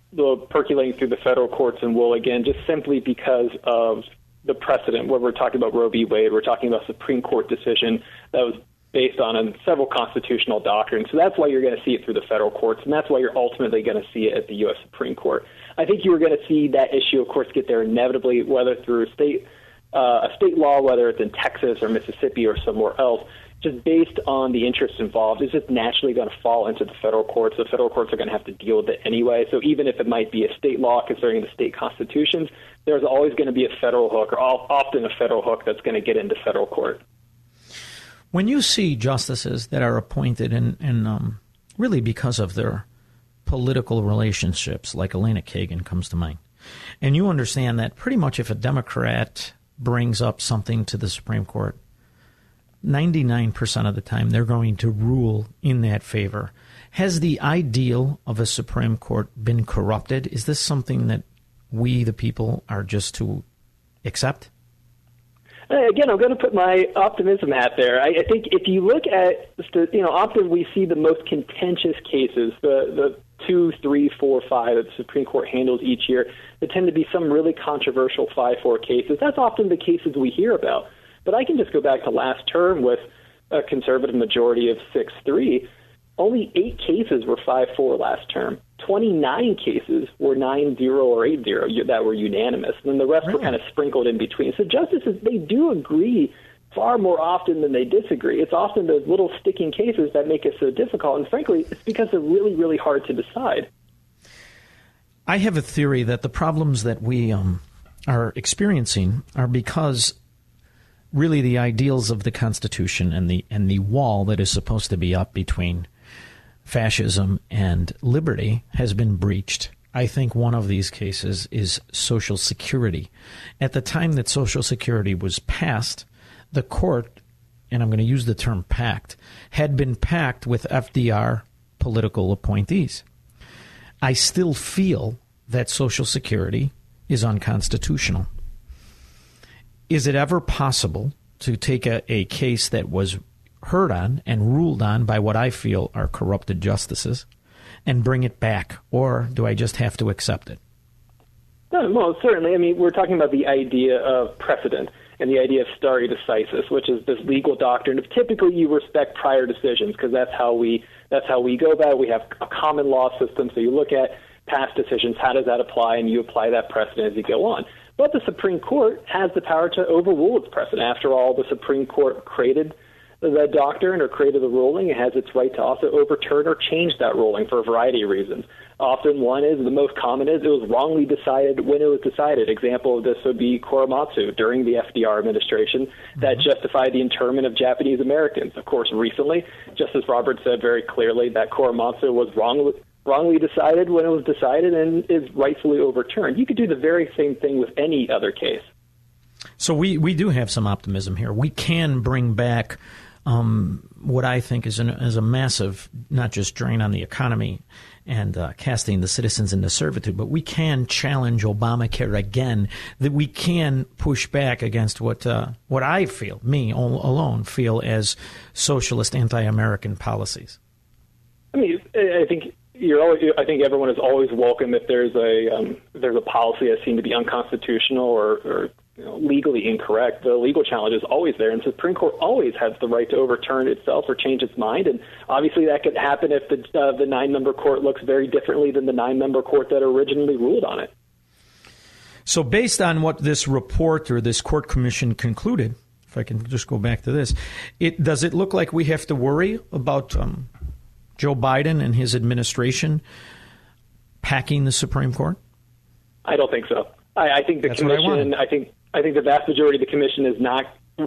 percolating through the federal courts and will again just simply because of the precedent where we're talking about Roe v. Wade, we're talking about a Supreme Court decision that was based on several constitutional doctrines. So that's why you're going to see it through the federal courts, and that's why you're ultimately going to see it at the U.S. Supreme Court. I think you are going to see that issue, of course, get there inevitably, whether through state uh, a state law, whether it's in Texas or Mississippi or somewhere else just based on the interests involved, is just naturally going to fall into the federal courts. The federal courts are going to have to deal with it anyway. So even if it might be a state law concerning the state constitutions, there's always going to be a federal hook, or often a federal hook that's going to get into federal court. When you see justices that are appointed, and, and um, really because of their political relationships, like Elena Kagan comes to mind, and you understand that pretty much if a Democrat brings up something to the Supreme Court, 99% of the time they're going to rule in that favor. Has the ideal of a Supreme Court been corrupted? Is this something that we, the people, are just to accept? Uh, again, I'm going to put my optimism hat there. I, I think if you look at, you know, often we see the most contentious cases, the, the two, three, four, five that the Supreme Court handles each year. There tend to be some really controversial 5 4 cases. That's often the cases we hear about. But I can just go back to last term with a conservative majority of 6 3. Only eight cases were 5 4 last term. 29 cases were 9 0 or 8 0 that were unanimous. And then the rest really? were kind of sprinkled in between. So justices, they do agree far more often than they disagree. It's often those little sticking cases that make it so difficult. And frankly, it's because they're really, really hard to decide. I have a theory that the problems that we um, are experiencing are because really the ideals of the Constitution and the and the wall that is supposed to be up between fascism and liberty has been breached. I think one of these cases is Social Security. At the time that Social Security was passed, the court, and I'm going to use the term packed, had been packed with FDR political appointees. I still feel that Social Security is unconstitutional. Is it ever possible to take a, a case that was heard on and ruled on by what I feel are corrupted justices and bring it back, or do I just have to accept it? Well, certainly. I mean, we're talking about the idea of precedent and the idea of stare decisis, which is this legal doctrine of typically you respect prior decisions because that's how we that's how we go about it. We have a common law system, so you look at past decisions, how does that apply, and you apply that precedent as you go on. But the Supreme Court has the power to overrule its precedent. After all, the Supreme Court created the doctrine or created the ruling. It has its right to also overturn or change that ruling for a variety of reasons. Often, one is the most common is it was wrongly decided when it was decided. Example of this would be Korematsu during the FDR administration that mm-hmm. justified the internment of Japanese Americans. Of course, recently, Justice Roberts said very clearly that Korematsu was wrongly wrongly decided when it was decided and is rightfully overturned. You could do the very same thing with any other case. So we, we do have some optimism here. We can bring back um, what I think is, an, is a massive, not just drain on the economy and uh, casting the citizens into servitude, but we can challenge Obamacare again. That we can push back against what uh, what I feel, me alone, feel as socialist, anti-American policies. I mean, I think you're always, I think everyone is always welcome if there's a um, there's a policy that seems to be unconstitutional or, or you know, legally incorrect. The legal challenge is always there, and the Supreme Court always has the right to overturn itself or change its mind. And obviously, that could happen if the uh, the nine member court looks very differently than the nine member court that originally ruled on it. So, based on what this report or this court commission concluded, if I can just go back to this, it does it look like we have to worry about um, Joe Biden and his administration packing the Supreme Court? I don't think so. I, I think the That's what I commission. I, think I think the vast majority of the commission is not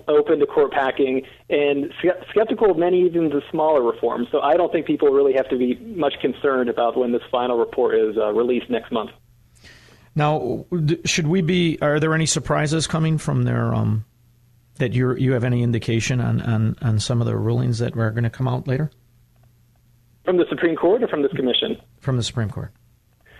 open to court packing and skeptical of many even the smaller reforms. So I don't think people really have to be much concerned about when this final report is uh, released next month. Now, should we be? Are there any surprises coming from their? Um, that you you have any indication on, on, on some of the rulings that are going to come out later From the Supreme Court or from this commission? from the Supreme Court?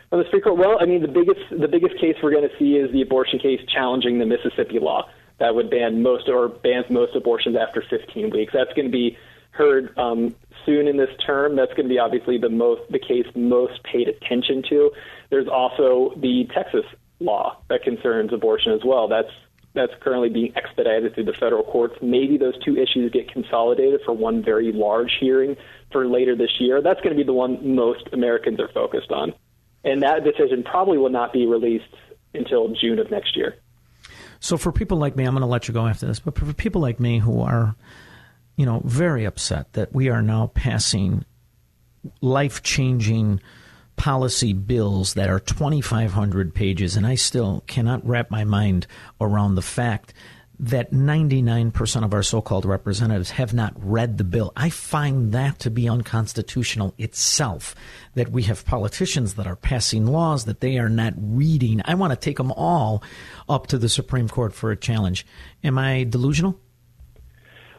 From the Supreme Court, well, I mean, the biggest the biggest case we're going to see is the abortion case challenging the Mississippi law that would ban most or bans most abortions after 15 weeks. That's going to be heard um, soon in this term. That's going to be obviously the most the case most paid attention to. There's also the Texas law that concerns abortion as well. That's that's currently being expedited through the federal courts. Maybe those two issues get consolidated for one very large hearing for later this year. That's going to be the one most Americans are focused on. And that decision probably will not be released until June of next year. So for people like me, I'm going to let you go after this, but for people like me who are, you know, very upset that we are now passing life changing policy bills that are 2,500 pages, and I still cannot wrap my mind around the fact that 99% of our so called representatives have not read the bill. I find that to be unconstitutional itself. That we have politicians that are passing laws that they are not reading. I want to take them all up to the Supreme Court for a challenge. Am I delusional?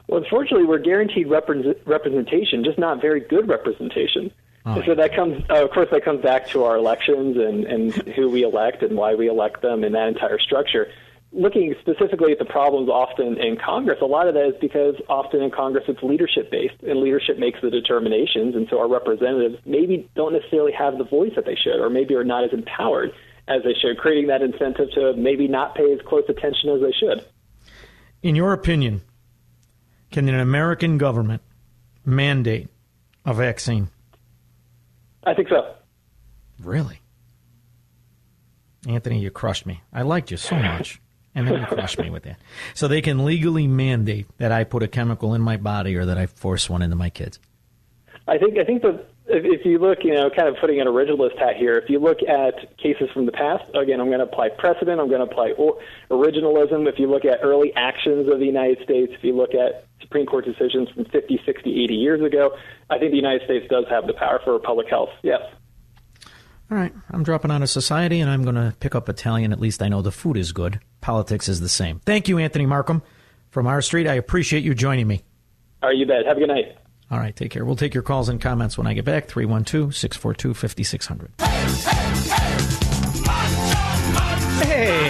Well, unfortunately, we're guaranteed represent- representation, just not very good representation. Oh, And so that comes, uh, of course, that comes back to our elections and, and who we elect and why we elect them and that entire structure. Looking specifically at the problems often in Congress, a lot of that is because often in Congress it's leadership based, and leadership makes the determinations, and so our representatives maybe don't necessarily have the voice that they should, or maybe are not as empowered as they should, creating that incentive to maybe not pay as close attention as they should. In your opinion, can an American government mandate a vaccine? I think so. Really? Anthony, you crushed me. I liked you so much. And then you crushed me with that. So they can legally mandate that I put a chemical in my body or that I force one into my kids. I think I think the if, if you look, you know, kind of putting an originalist hat here. If you look at cases from the past, again, I'm going to apply precedent. I'm going to apply or, originalism. If you look at early actions of the United States, if you look at Supreme Court decisions from 50, 60, 80 years ago, I think the United States does have the power for public health. Yes. All right, I'm dropping out of society and I'm going to pick up Italian. At least I know the food is good. Politics is the same. Thank you, Anthony Marcum from R Street. I appreciate you joining me. All right, you bet. Have a good night. All right, take care. We'll take your calls and comments when I get back. 312 642 5600. Hey.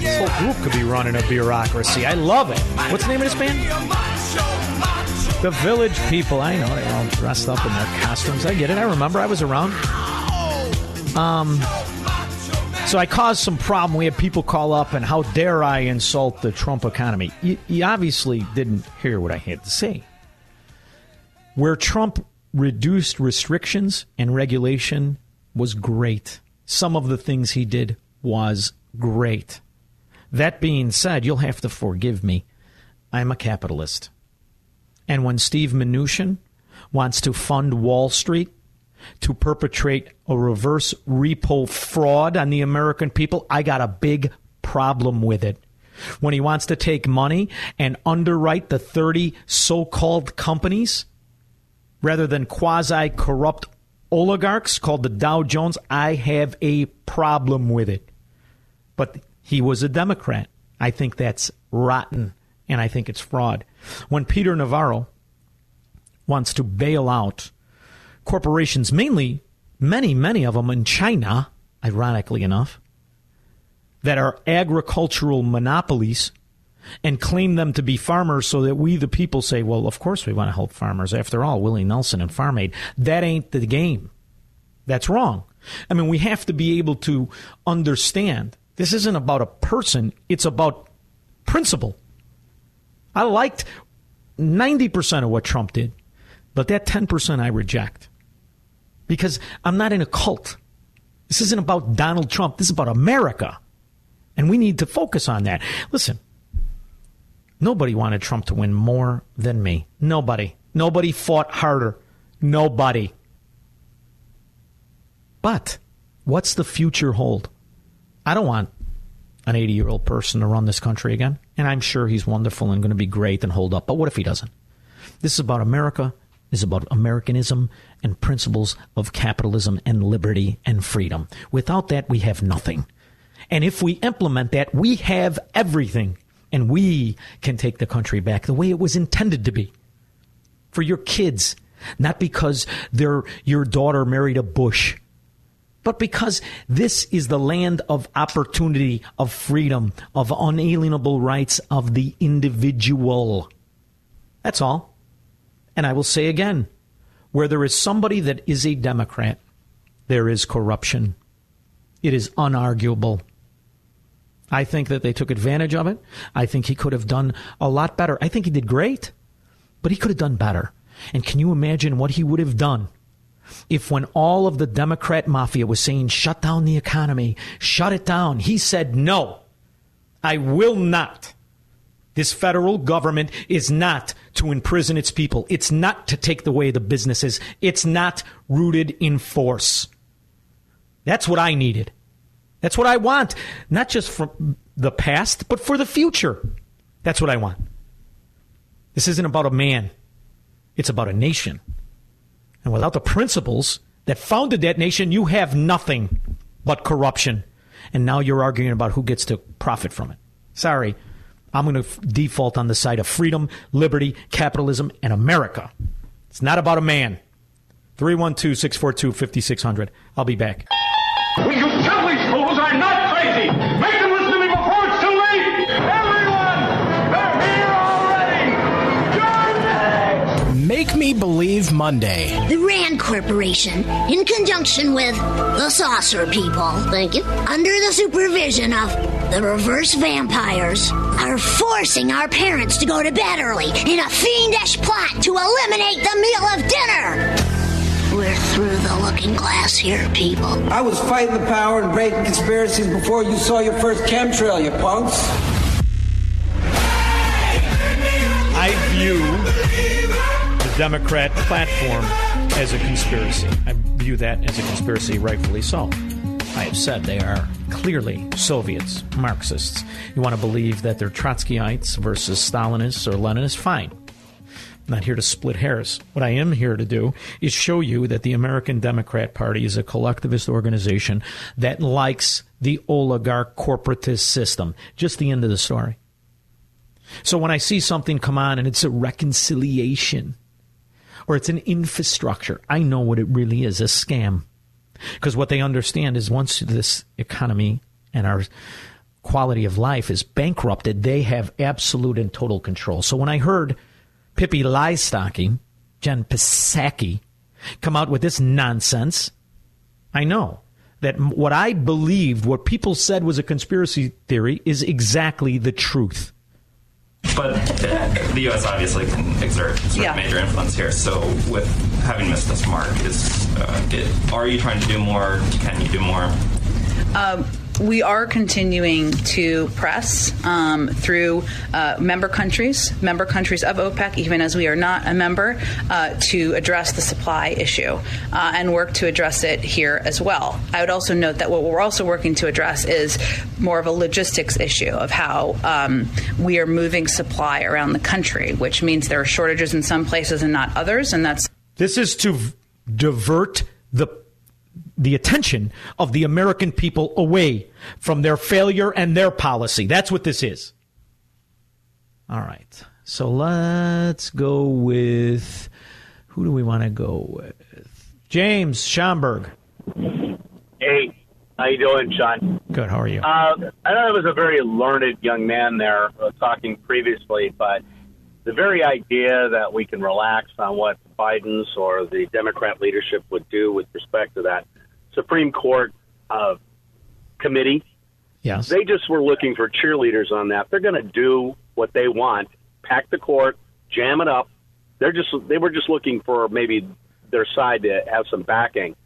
This whole group could be running a bureaucracy. I love it. What's the name of this band? The Village People. I know they're all dressed up in their costumes. I get it. I remember. I was around. Um. So I caused some problem. We had people call up, and how dare I insult the Trump economy? You, obviously didn't hear what I had to say. Where Trump reduced restrictions and regulation was great. Some of the things he did was great. That being said, you'll have to forgive me. I'm a capitalist. And when Steve Mnuchin wants to fund Wall Street to perpetrate a reverse repo fraud on the American people, I got a big problem with it. When he wants to take money and underwrite the 30 so called companies rather than quasi corrupt oligarchs called the Dow Jones, I have a problem with it. But he was a Democrat. I think that's rotten and I think it's fraud. When Peter Navarro wants to bail out corporations, mainly many, many of them in China, ironically enough, that are agricultural monopolies and claim them to be farmers so that we, the people, say, well, of course we want to help farmers. After all, Willie Nelson and Farm Aid. That ain't the game. That's wrong. I mean, we have to be able to understand this isn't about a person, it's about principle. I liked 90% of what Trump did, but that 10% I reject because I'm not in a cult. This isn't about Donald Trump, this is about America. And we need to focus on that. Listen, nobody wanted Trump to win more than me. Nobody. Nobody fought harder. Nobody. But what's the future hold? I don't want an 80 year old person to run this country again. And I'm sure he's wonderful and going to be great and hold up. But what if he doesn't? This is about America. Is about Americanism and principles of capitalism and liberty and freedom. Without that, we have nothing. And if we implement that, we have everything. And we can take the country back the way it was intended to be. For your kids, not because their, your daughter married a Bush but because this is the land of opportunity, of freedom, of unalienable rights of the individual. That's all. And I will say again where there is somebody that is a Democrat, there is corruption. It is unarguable. I think that they took advantage of it. I think he could have done a lot better. I think he did great, but he could have done better. And can you imagine what he would have done if when all of the Democrat mafia was saying, shut down the economy, shut it down, he said, no, I will not. This federal government is not to imprison its people. It's not to take away the businesses. It's not rooted in force. That's what I needed. That's what I want, not just from the past, but for the future. That's what I want. This isn't about a man, it's about a nation. And without the principles that founded that nation, you have nothing but corruption. And now you're arguing about who gets to profit from it. Sorry. I'm going to f- default on the side of freedom, liberty, capitalism, and America. It's not about a man. 312 642 5600. I'll be back. Make Me Believe Monday. The Rand Corporation, in conjunction with the Saucer People, thank you, under the supervision of the Reverse Vampires, are forcing our parents to go to bed early in a fiendish plot to eliminate the meal of dinner. We're through the looking glass here, people. I was fighting the power and breaking conspiracies before you saw your first chemtrail, you punks. I view the Democrat platform as a conspiracy. I view that as a conspiracy, rightfully so. I have said they are clearly Soviets, Marxists. You want to believe that they're Trotskyites versus Stalinists or Leninists? Fine. I'm not here to split hairs. What I am here to do is show you that the American Democrat Party is a collectivist organization that likes the oligarch corporatist system. Just the end of the story. So when I see something come on and it's a reconciliation or it's an infrastructure, I know what it really is a scam. Because what they understand is once this economy and our quality of life is bankrupted, they have absolute and total control. So when I heard Pippi Liestocking, Jen Psaki, come out with this nonsense, I know that what I believed, what people said was a conspiracy theory, is exactly the truth. But uh, the U.S. obviously can exert sort Yeah. of major influence here. So, with having missed this mark, is uh, it, are you trying to do more? Can you do more? Um, we are continuing to press um, through uh, member countries, member countries of OPEC, even as we are not a member, uh, to address the supply issue uh, and work to address it here as well. I would also note that what we're also working to address is more of a logistics issue of how um, we are moving supply around the country, which means there are shortages in some places and not others, and that's This is to v- divert the the attention of the American people away from their failure and their policy. That's what this is. All right. So let's go with who do we want to go with? James Schomburg. Hey, how you doing, Shaun? Good. How are you? Uh, I know it was a very learned young man there uh, talking previously, but the very idea that we can relax on what Biden's or the Democrat leadership would do with respect to that Supreme Court uh, committee, Yes. they just were looking for cheerleaders on that. They're going to do what they want, pack the court, jam it up. They're just they were just looking for maybe their side to have some backing.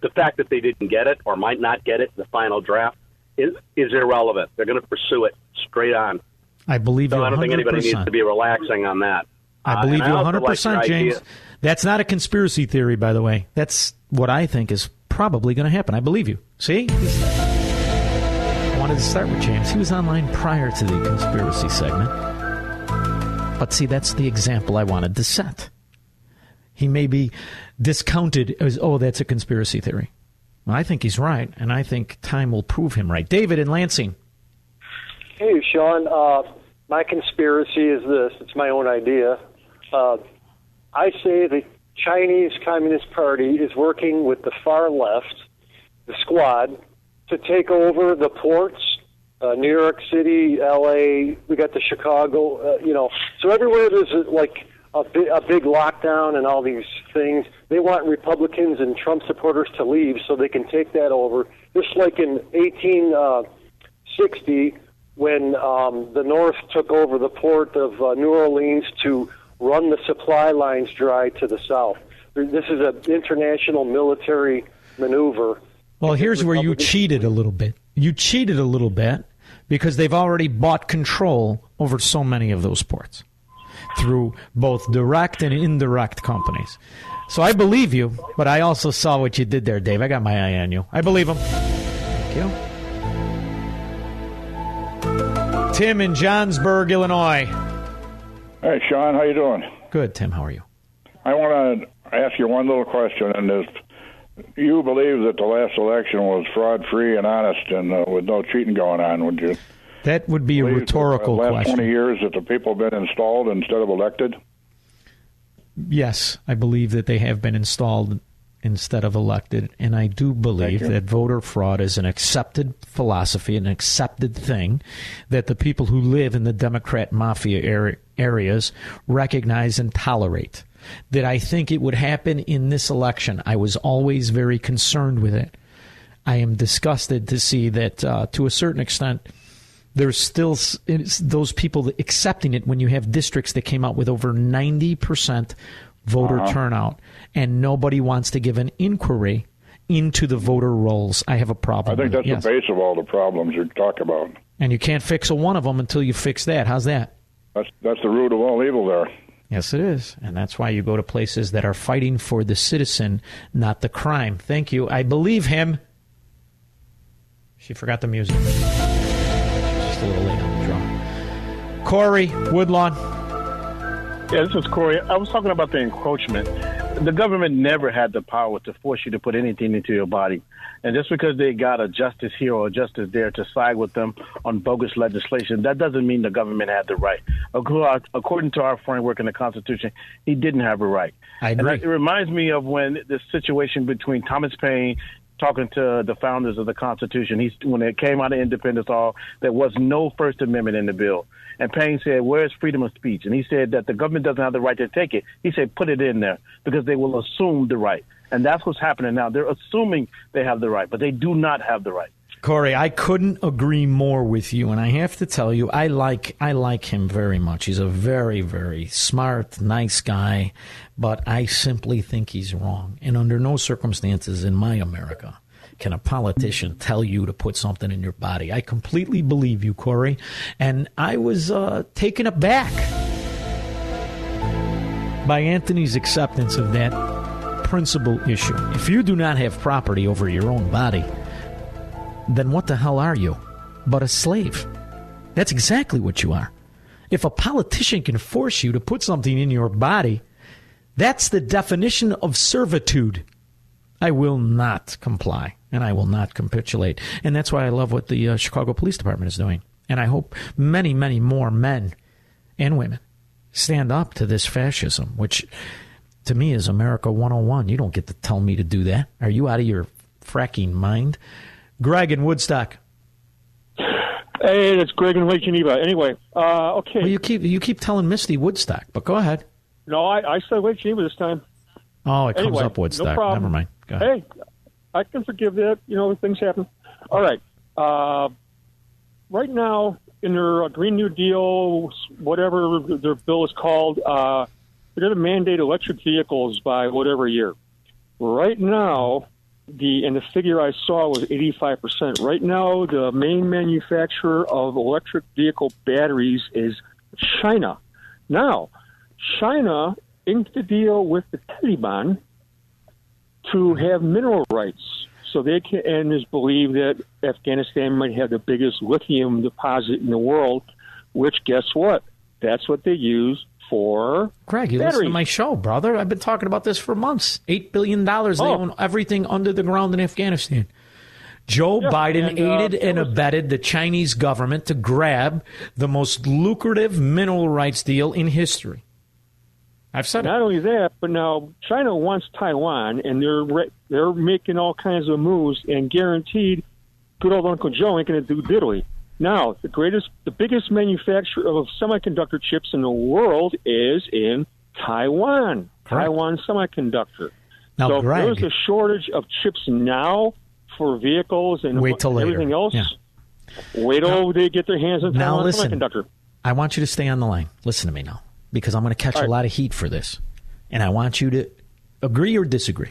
The fact that they didn't get it or might not get it in the final draft is is irrelevant. They're going to pursue it straight on. I believe So you I don't think anybody needs to be relaxing on that. I Uh, believe and you also 100%, your idea- James. That's not a conspiracy theory, by the way. That's what I think is probably going to happen. I believe you. See? I wanted to start with James. He was online prior to the conspiracy segment. But see, that's the example I wanted to set. He may be discounted as, oh, that's a conspiracy theory. Well, I think he's right, and I think time will prove him right. David in Lansing. Hey, Shaun. Uh, my conspiracy is this. It's my own idea. Uh, I say the Chinese Communist Party is working with the far left, the squad, to take over the ports, uh, New York City, L.A. We got the Chicago. Uh, you know, so everywhere there's a, like a, bi- a big lockdown and all these things. They want Republicans and Trump supporters to leave so they can take that over. Just like in 1860 when um, the North took over the port of uh, New Orleans to run the supply lines dry to the South. This is an international military maneuver. Well, here's where you cheated a little bit. You cheated a little bit because they've already bought control over so many of those ports through both direct and indirect companies. So I believe you, but I also saw what you did there, Dave. I got my eye on you. I believe him. Thank you. Tim in Johnsburg, Illinois. Hey, Shaun, how you doing? Good, Tim. How are you? I want to ask you one little question, and if you believe that the last election was fraud-free and honest, and uh, with no cheating going on, would you? That would be a rhetorical that the last question. twenty years that the people have been installed instead of elected. Yes, I believe that they have been installed instead of elected, and I do believe that voter fraud is an accepted philosophy, an accepted thing that the people who live in the Democrat mafia area, areas recognize and tolerate. That I think it would happen in this election. I was always very concerned with it. I am disgusted to see that, uh, to a certain extent, there's still those people accepting it when you have districts that came out with over 90% voter Uh-huh. turnout and nobody wants to give an inquiry into the voter rolls. I have a problem. I think that's yes. the base of all the problems you talk about. And you can't fix a one of them until you fix that. How's that? That's that's the root of all evil there. Yes, it is. And that's why you go to places that are fighting for the citizen, not the crime. Thank you. I believe him. She forgot the music. Just a little late on the draw. Corey Woodlawn. Yeah, this is Corey. I was talking about the encroachment. the government never had the power to force you to put anything into your body. And just because they got a justice here or a justice there to side with them on bogus legislation, that doesn't mean the government had the right. According to our framework in the Constitution, he didn't have a right. I agree. that- it reminds me of when the situation between Thomas Paine talking to the founders of the Constitution. He's when it came out of Independence Hall, there was no First Amendment in the bill. And Paine said, "Where's freedom of speech?" And he said that the government doesn't have the right to take it. He said, "Put it in there because they will assume the right." And that's what's happening now. They're assuming they have the right, but they do not have the right. Corey, I couldn't agree more with you, and I have to tell you, I like I like him very much. He's a very, very smart, nice guy, but I simply think he's wrong. And under no circumstances in my America can a politician tell you to put something in your body. I completely believe you, Corey, and I was uh, taken aback by Anthony's acceptance of that principal issue. If you do not have property over your own body, then what the hell are you but a slave? That's exactly what you are. If a politician can force you to put something in your body, that's the definition of servitude. I will not comply and I will not capitulate. And that's why I love what the uh, Chicago Police Department is doing. And I hope many, many more men and women stand up to this fascism, which to me is America 101. You don't get to tell me to do that. Are you out of your fracking mind? Greg in Woodstock. Hey, it's Greg and Lake Geneva. Anyway, uh, okay. Well, you keep you keep telling Misty Woodstock, but go ahead. No, I, I said Lake Geneva this time. Oh, it comes Anyway, up Woodstock. No problem. Never mind. Go ahead. Hey, I can forgive that. You know, things happen. All right. Uh, right now, in their uh, Green New Deal, whatever their bill is called, uh, they're going to mandate electric vehicles by whatever year. Right now, the and the figure I saw was 85%. Right now, the main manufacturer of electric vehicle batteries is China. Now, China inked a deal with the Taliban to have mineral rights. So they can, and is believed that Afghanistan might have the biggest lithium deposit in the world, which guess what? That's what they use for Greg, you listen to batteries. my show, brother. I've been talking about this for months. Eight billion dollars. They Oh. own everything under the ground in Afghanistan. Joe Yeah, Biden and, uh, aided and abetted the Chinese government to grab the most lucrative mineral rights deal in history. I've said Not only that, but now China wants Taiwan, and they're re- they're making all kinds of moves, and guaranteed, good old Uncle Joe ain't going to do diddly. Now, the greatest, the biggest manufacturer of semiconductor chips in the world is in Taiwan. Taiwan Semiconductor. Now, so if Greg- there's a shortage of chips now for vehicles and Wait till later. everything else. Yeah. Wait till they get their hands on Now Taiwan listen. Semiconductor. I want you to stay on the line. Listen to me now, because I'm going to catch a lot of heat for this. And I want you to agree or disagree.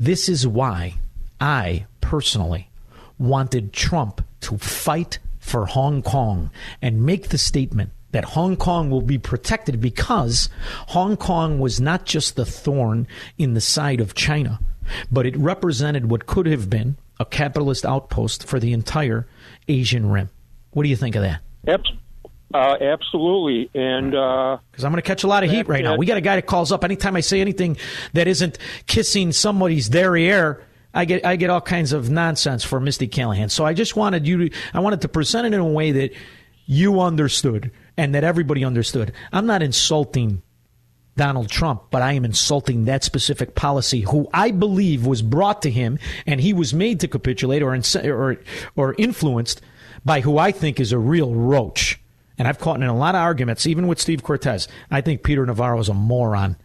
This is why I personally wanted Trump to fight for Hong Kong and make the statement that Hong Kong will be protected because Hong Kong was not just the thorn in the side of China, but it represented what could have been a capitalist outpost for the entire Asian rim. What do you think of that? Yep. Uh, absolutely. And uh, Because I'm going to catch a lot of heat right now. We got a guy that calls up anytime I say anything that isn't kissing somebody's derriere. I get I get all kinds of nonsense for Misty Callahan. So I just wanted you to I wanted to present it in a way that you understood and that everybody understood. I'm not insulting Donald Trump, but I am insulting that specific policy who I believe was brought to him and he was made to capitulate or inse- or or influenced by who I think is a real roach. And I've caught in a lot of arguments, even with Steve Cortes. I think Peter Navarro is a moron.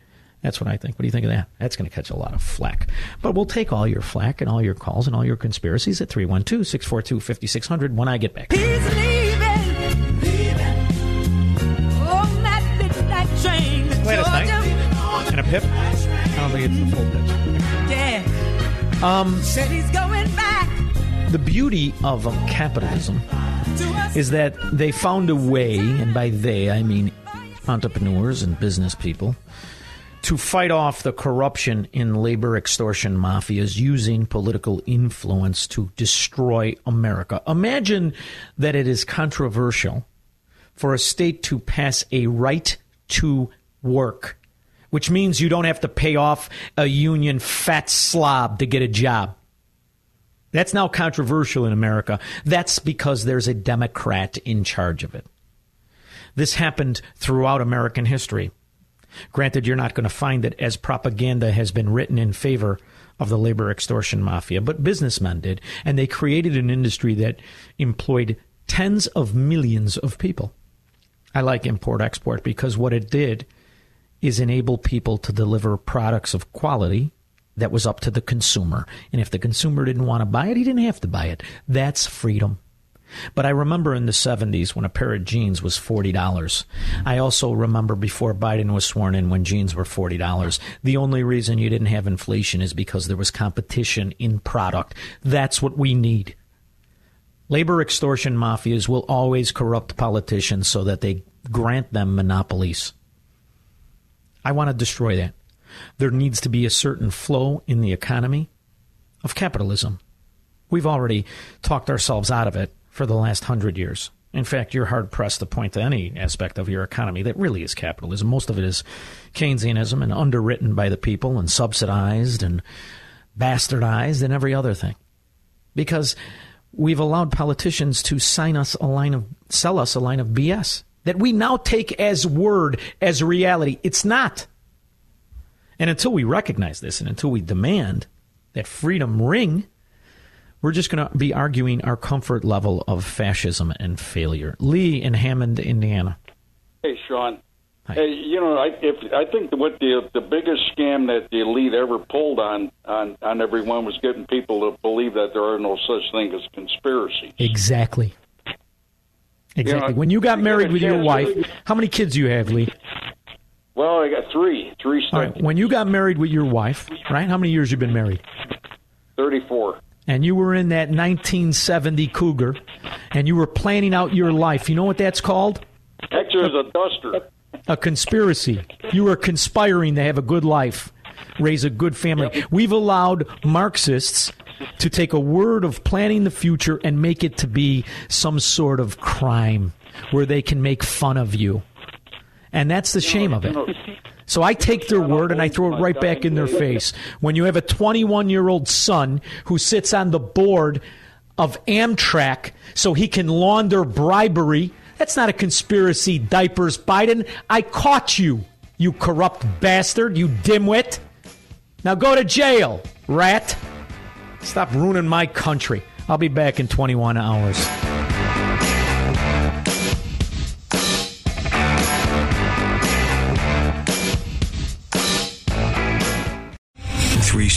That's what I think. What do you think of that? That's going to catch a lot of flack. But we'll take all your flack and all your calls and all your conspiracies at 312 642 5600 when I get back. On that midnight train to Play it at night. Georgia. And a pip? I don't think it's the full pitch. Yeah. Um, Said he's going back the beauty of um, capitalism is that they found a way, and by they I mean entrepreneurs and business people, to fight off the corruption in labor extortion mafias using political influence to destroy America. Imagine that it is controversial for a state to pass a right to work which means you don't have to pay off a union fat slob to get a job. That's now controversial in America. That's because there's a Democrat in charge of it. This happened throughout American history. Granted, you're not going to find it as propaganda has been written in favor of the labor extortion mafia, but businessmen did. And they created an industry that employed tens of millions of people. I like import export because what it did is enable people to deliver products of quality that was up to the consumer. And if the consumer didn't want to buy it, he didn't have to buy it. That's freedom. But I remember in the 70s when a pair of jeans was $40. I also remember before Biden was sworn in when jeans were $40. The only reason you didn't have inflation is because there was competition in product. That's what we need. Labor extortion mafias will always corrupt politicians so that they grant them monopolies. I want to destroy that. There needs to be a certain flow in the economy of capitalism. We've already talked ourselves out of it for the last hundred years. In fact, you're hard pressed to point to any aspect of your economy that really is capitalism. Most of it is Keynesianism and underwritten by the people and subsidized and bastardized and every other thing. Because we've allowed politicians to sign us a line of sell us a line of BS that we now take as word, as reality. It's not. And until we recognize this and until we demand that freedom ring, we're just going to be arguing our comfort level of fascism and failure. Lee in Hammond, Indiana. Hey, Shaun. Hey, you know, I, if I think what the the biggest scam that the elite ever pulled on on on everyone was getting people to believe that there are no such thing as conspiracy. Exactly. Exactly. You know, when you got married with your wife, how many kids do you have, Lee? Well, I got three, three All right. When you got married with your wife, right? How many years you been married? thirty-four. And you were in that 1970 Cougar, and you were planning out your life. You know what that's called? It a duster. A conspiracy. You were conspiring to have a good life, raise a good family. We've allowed Marxists to take a word of planning the future and make it to be some sort of crime where they can make fun of you. And that's the shame of it. So I take their word and I throw it right back in their face. When you have a 21 year old son who sits on the board of Amtrak so he can launder bribery, that's not a conspiracy, diapers, Biden. I caught you, you corrupt bastard, you dimwit. Now go to jail, rat. Stop ruining my country. I'll be back in 21 hours.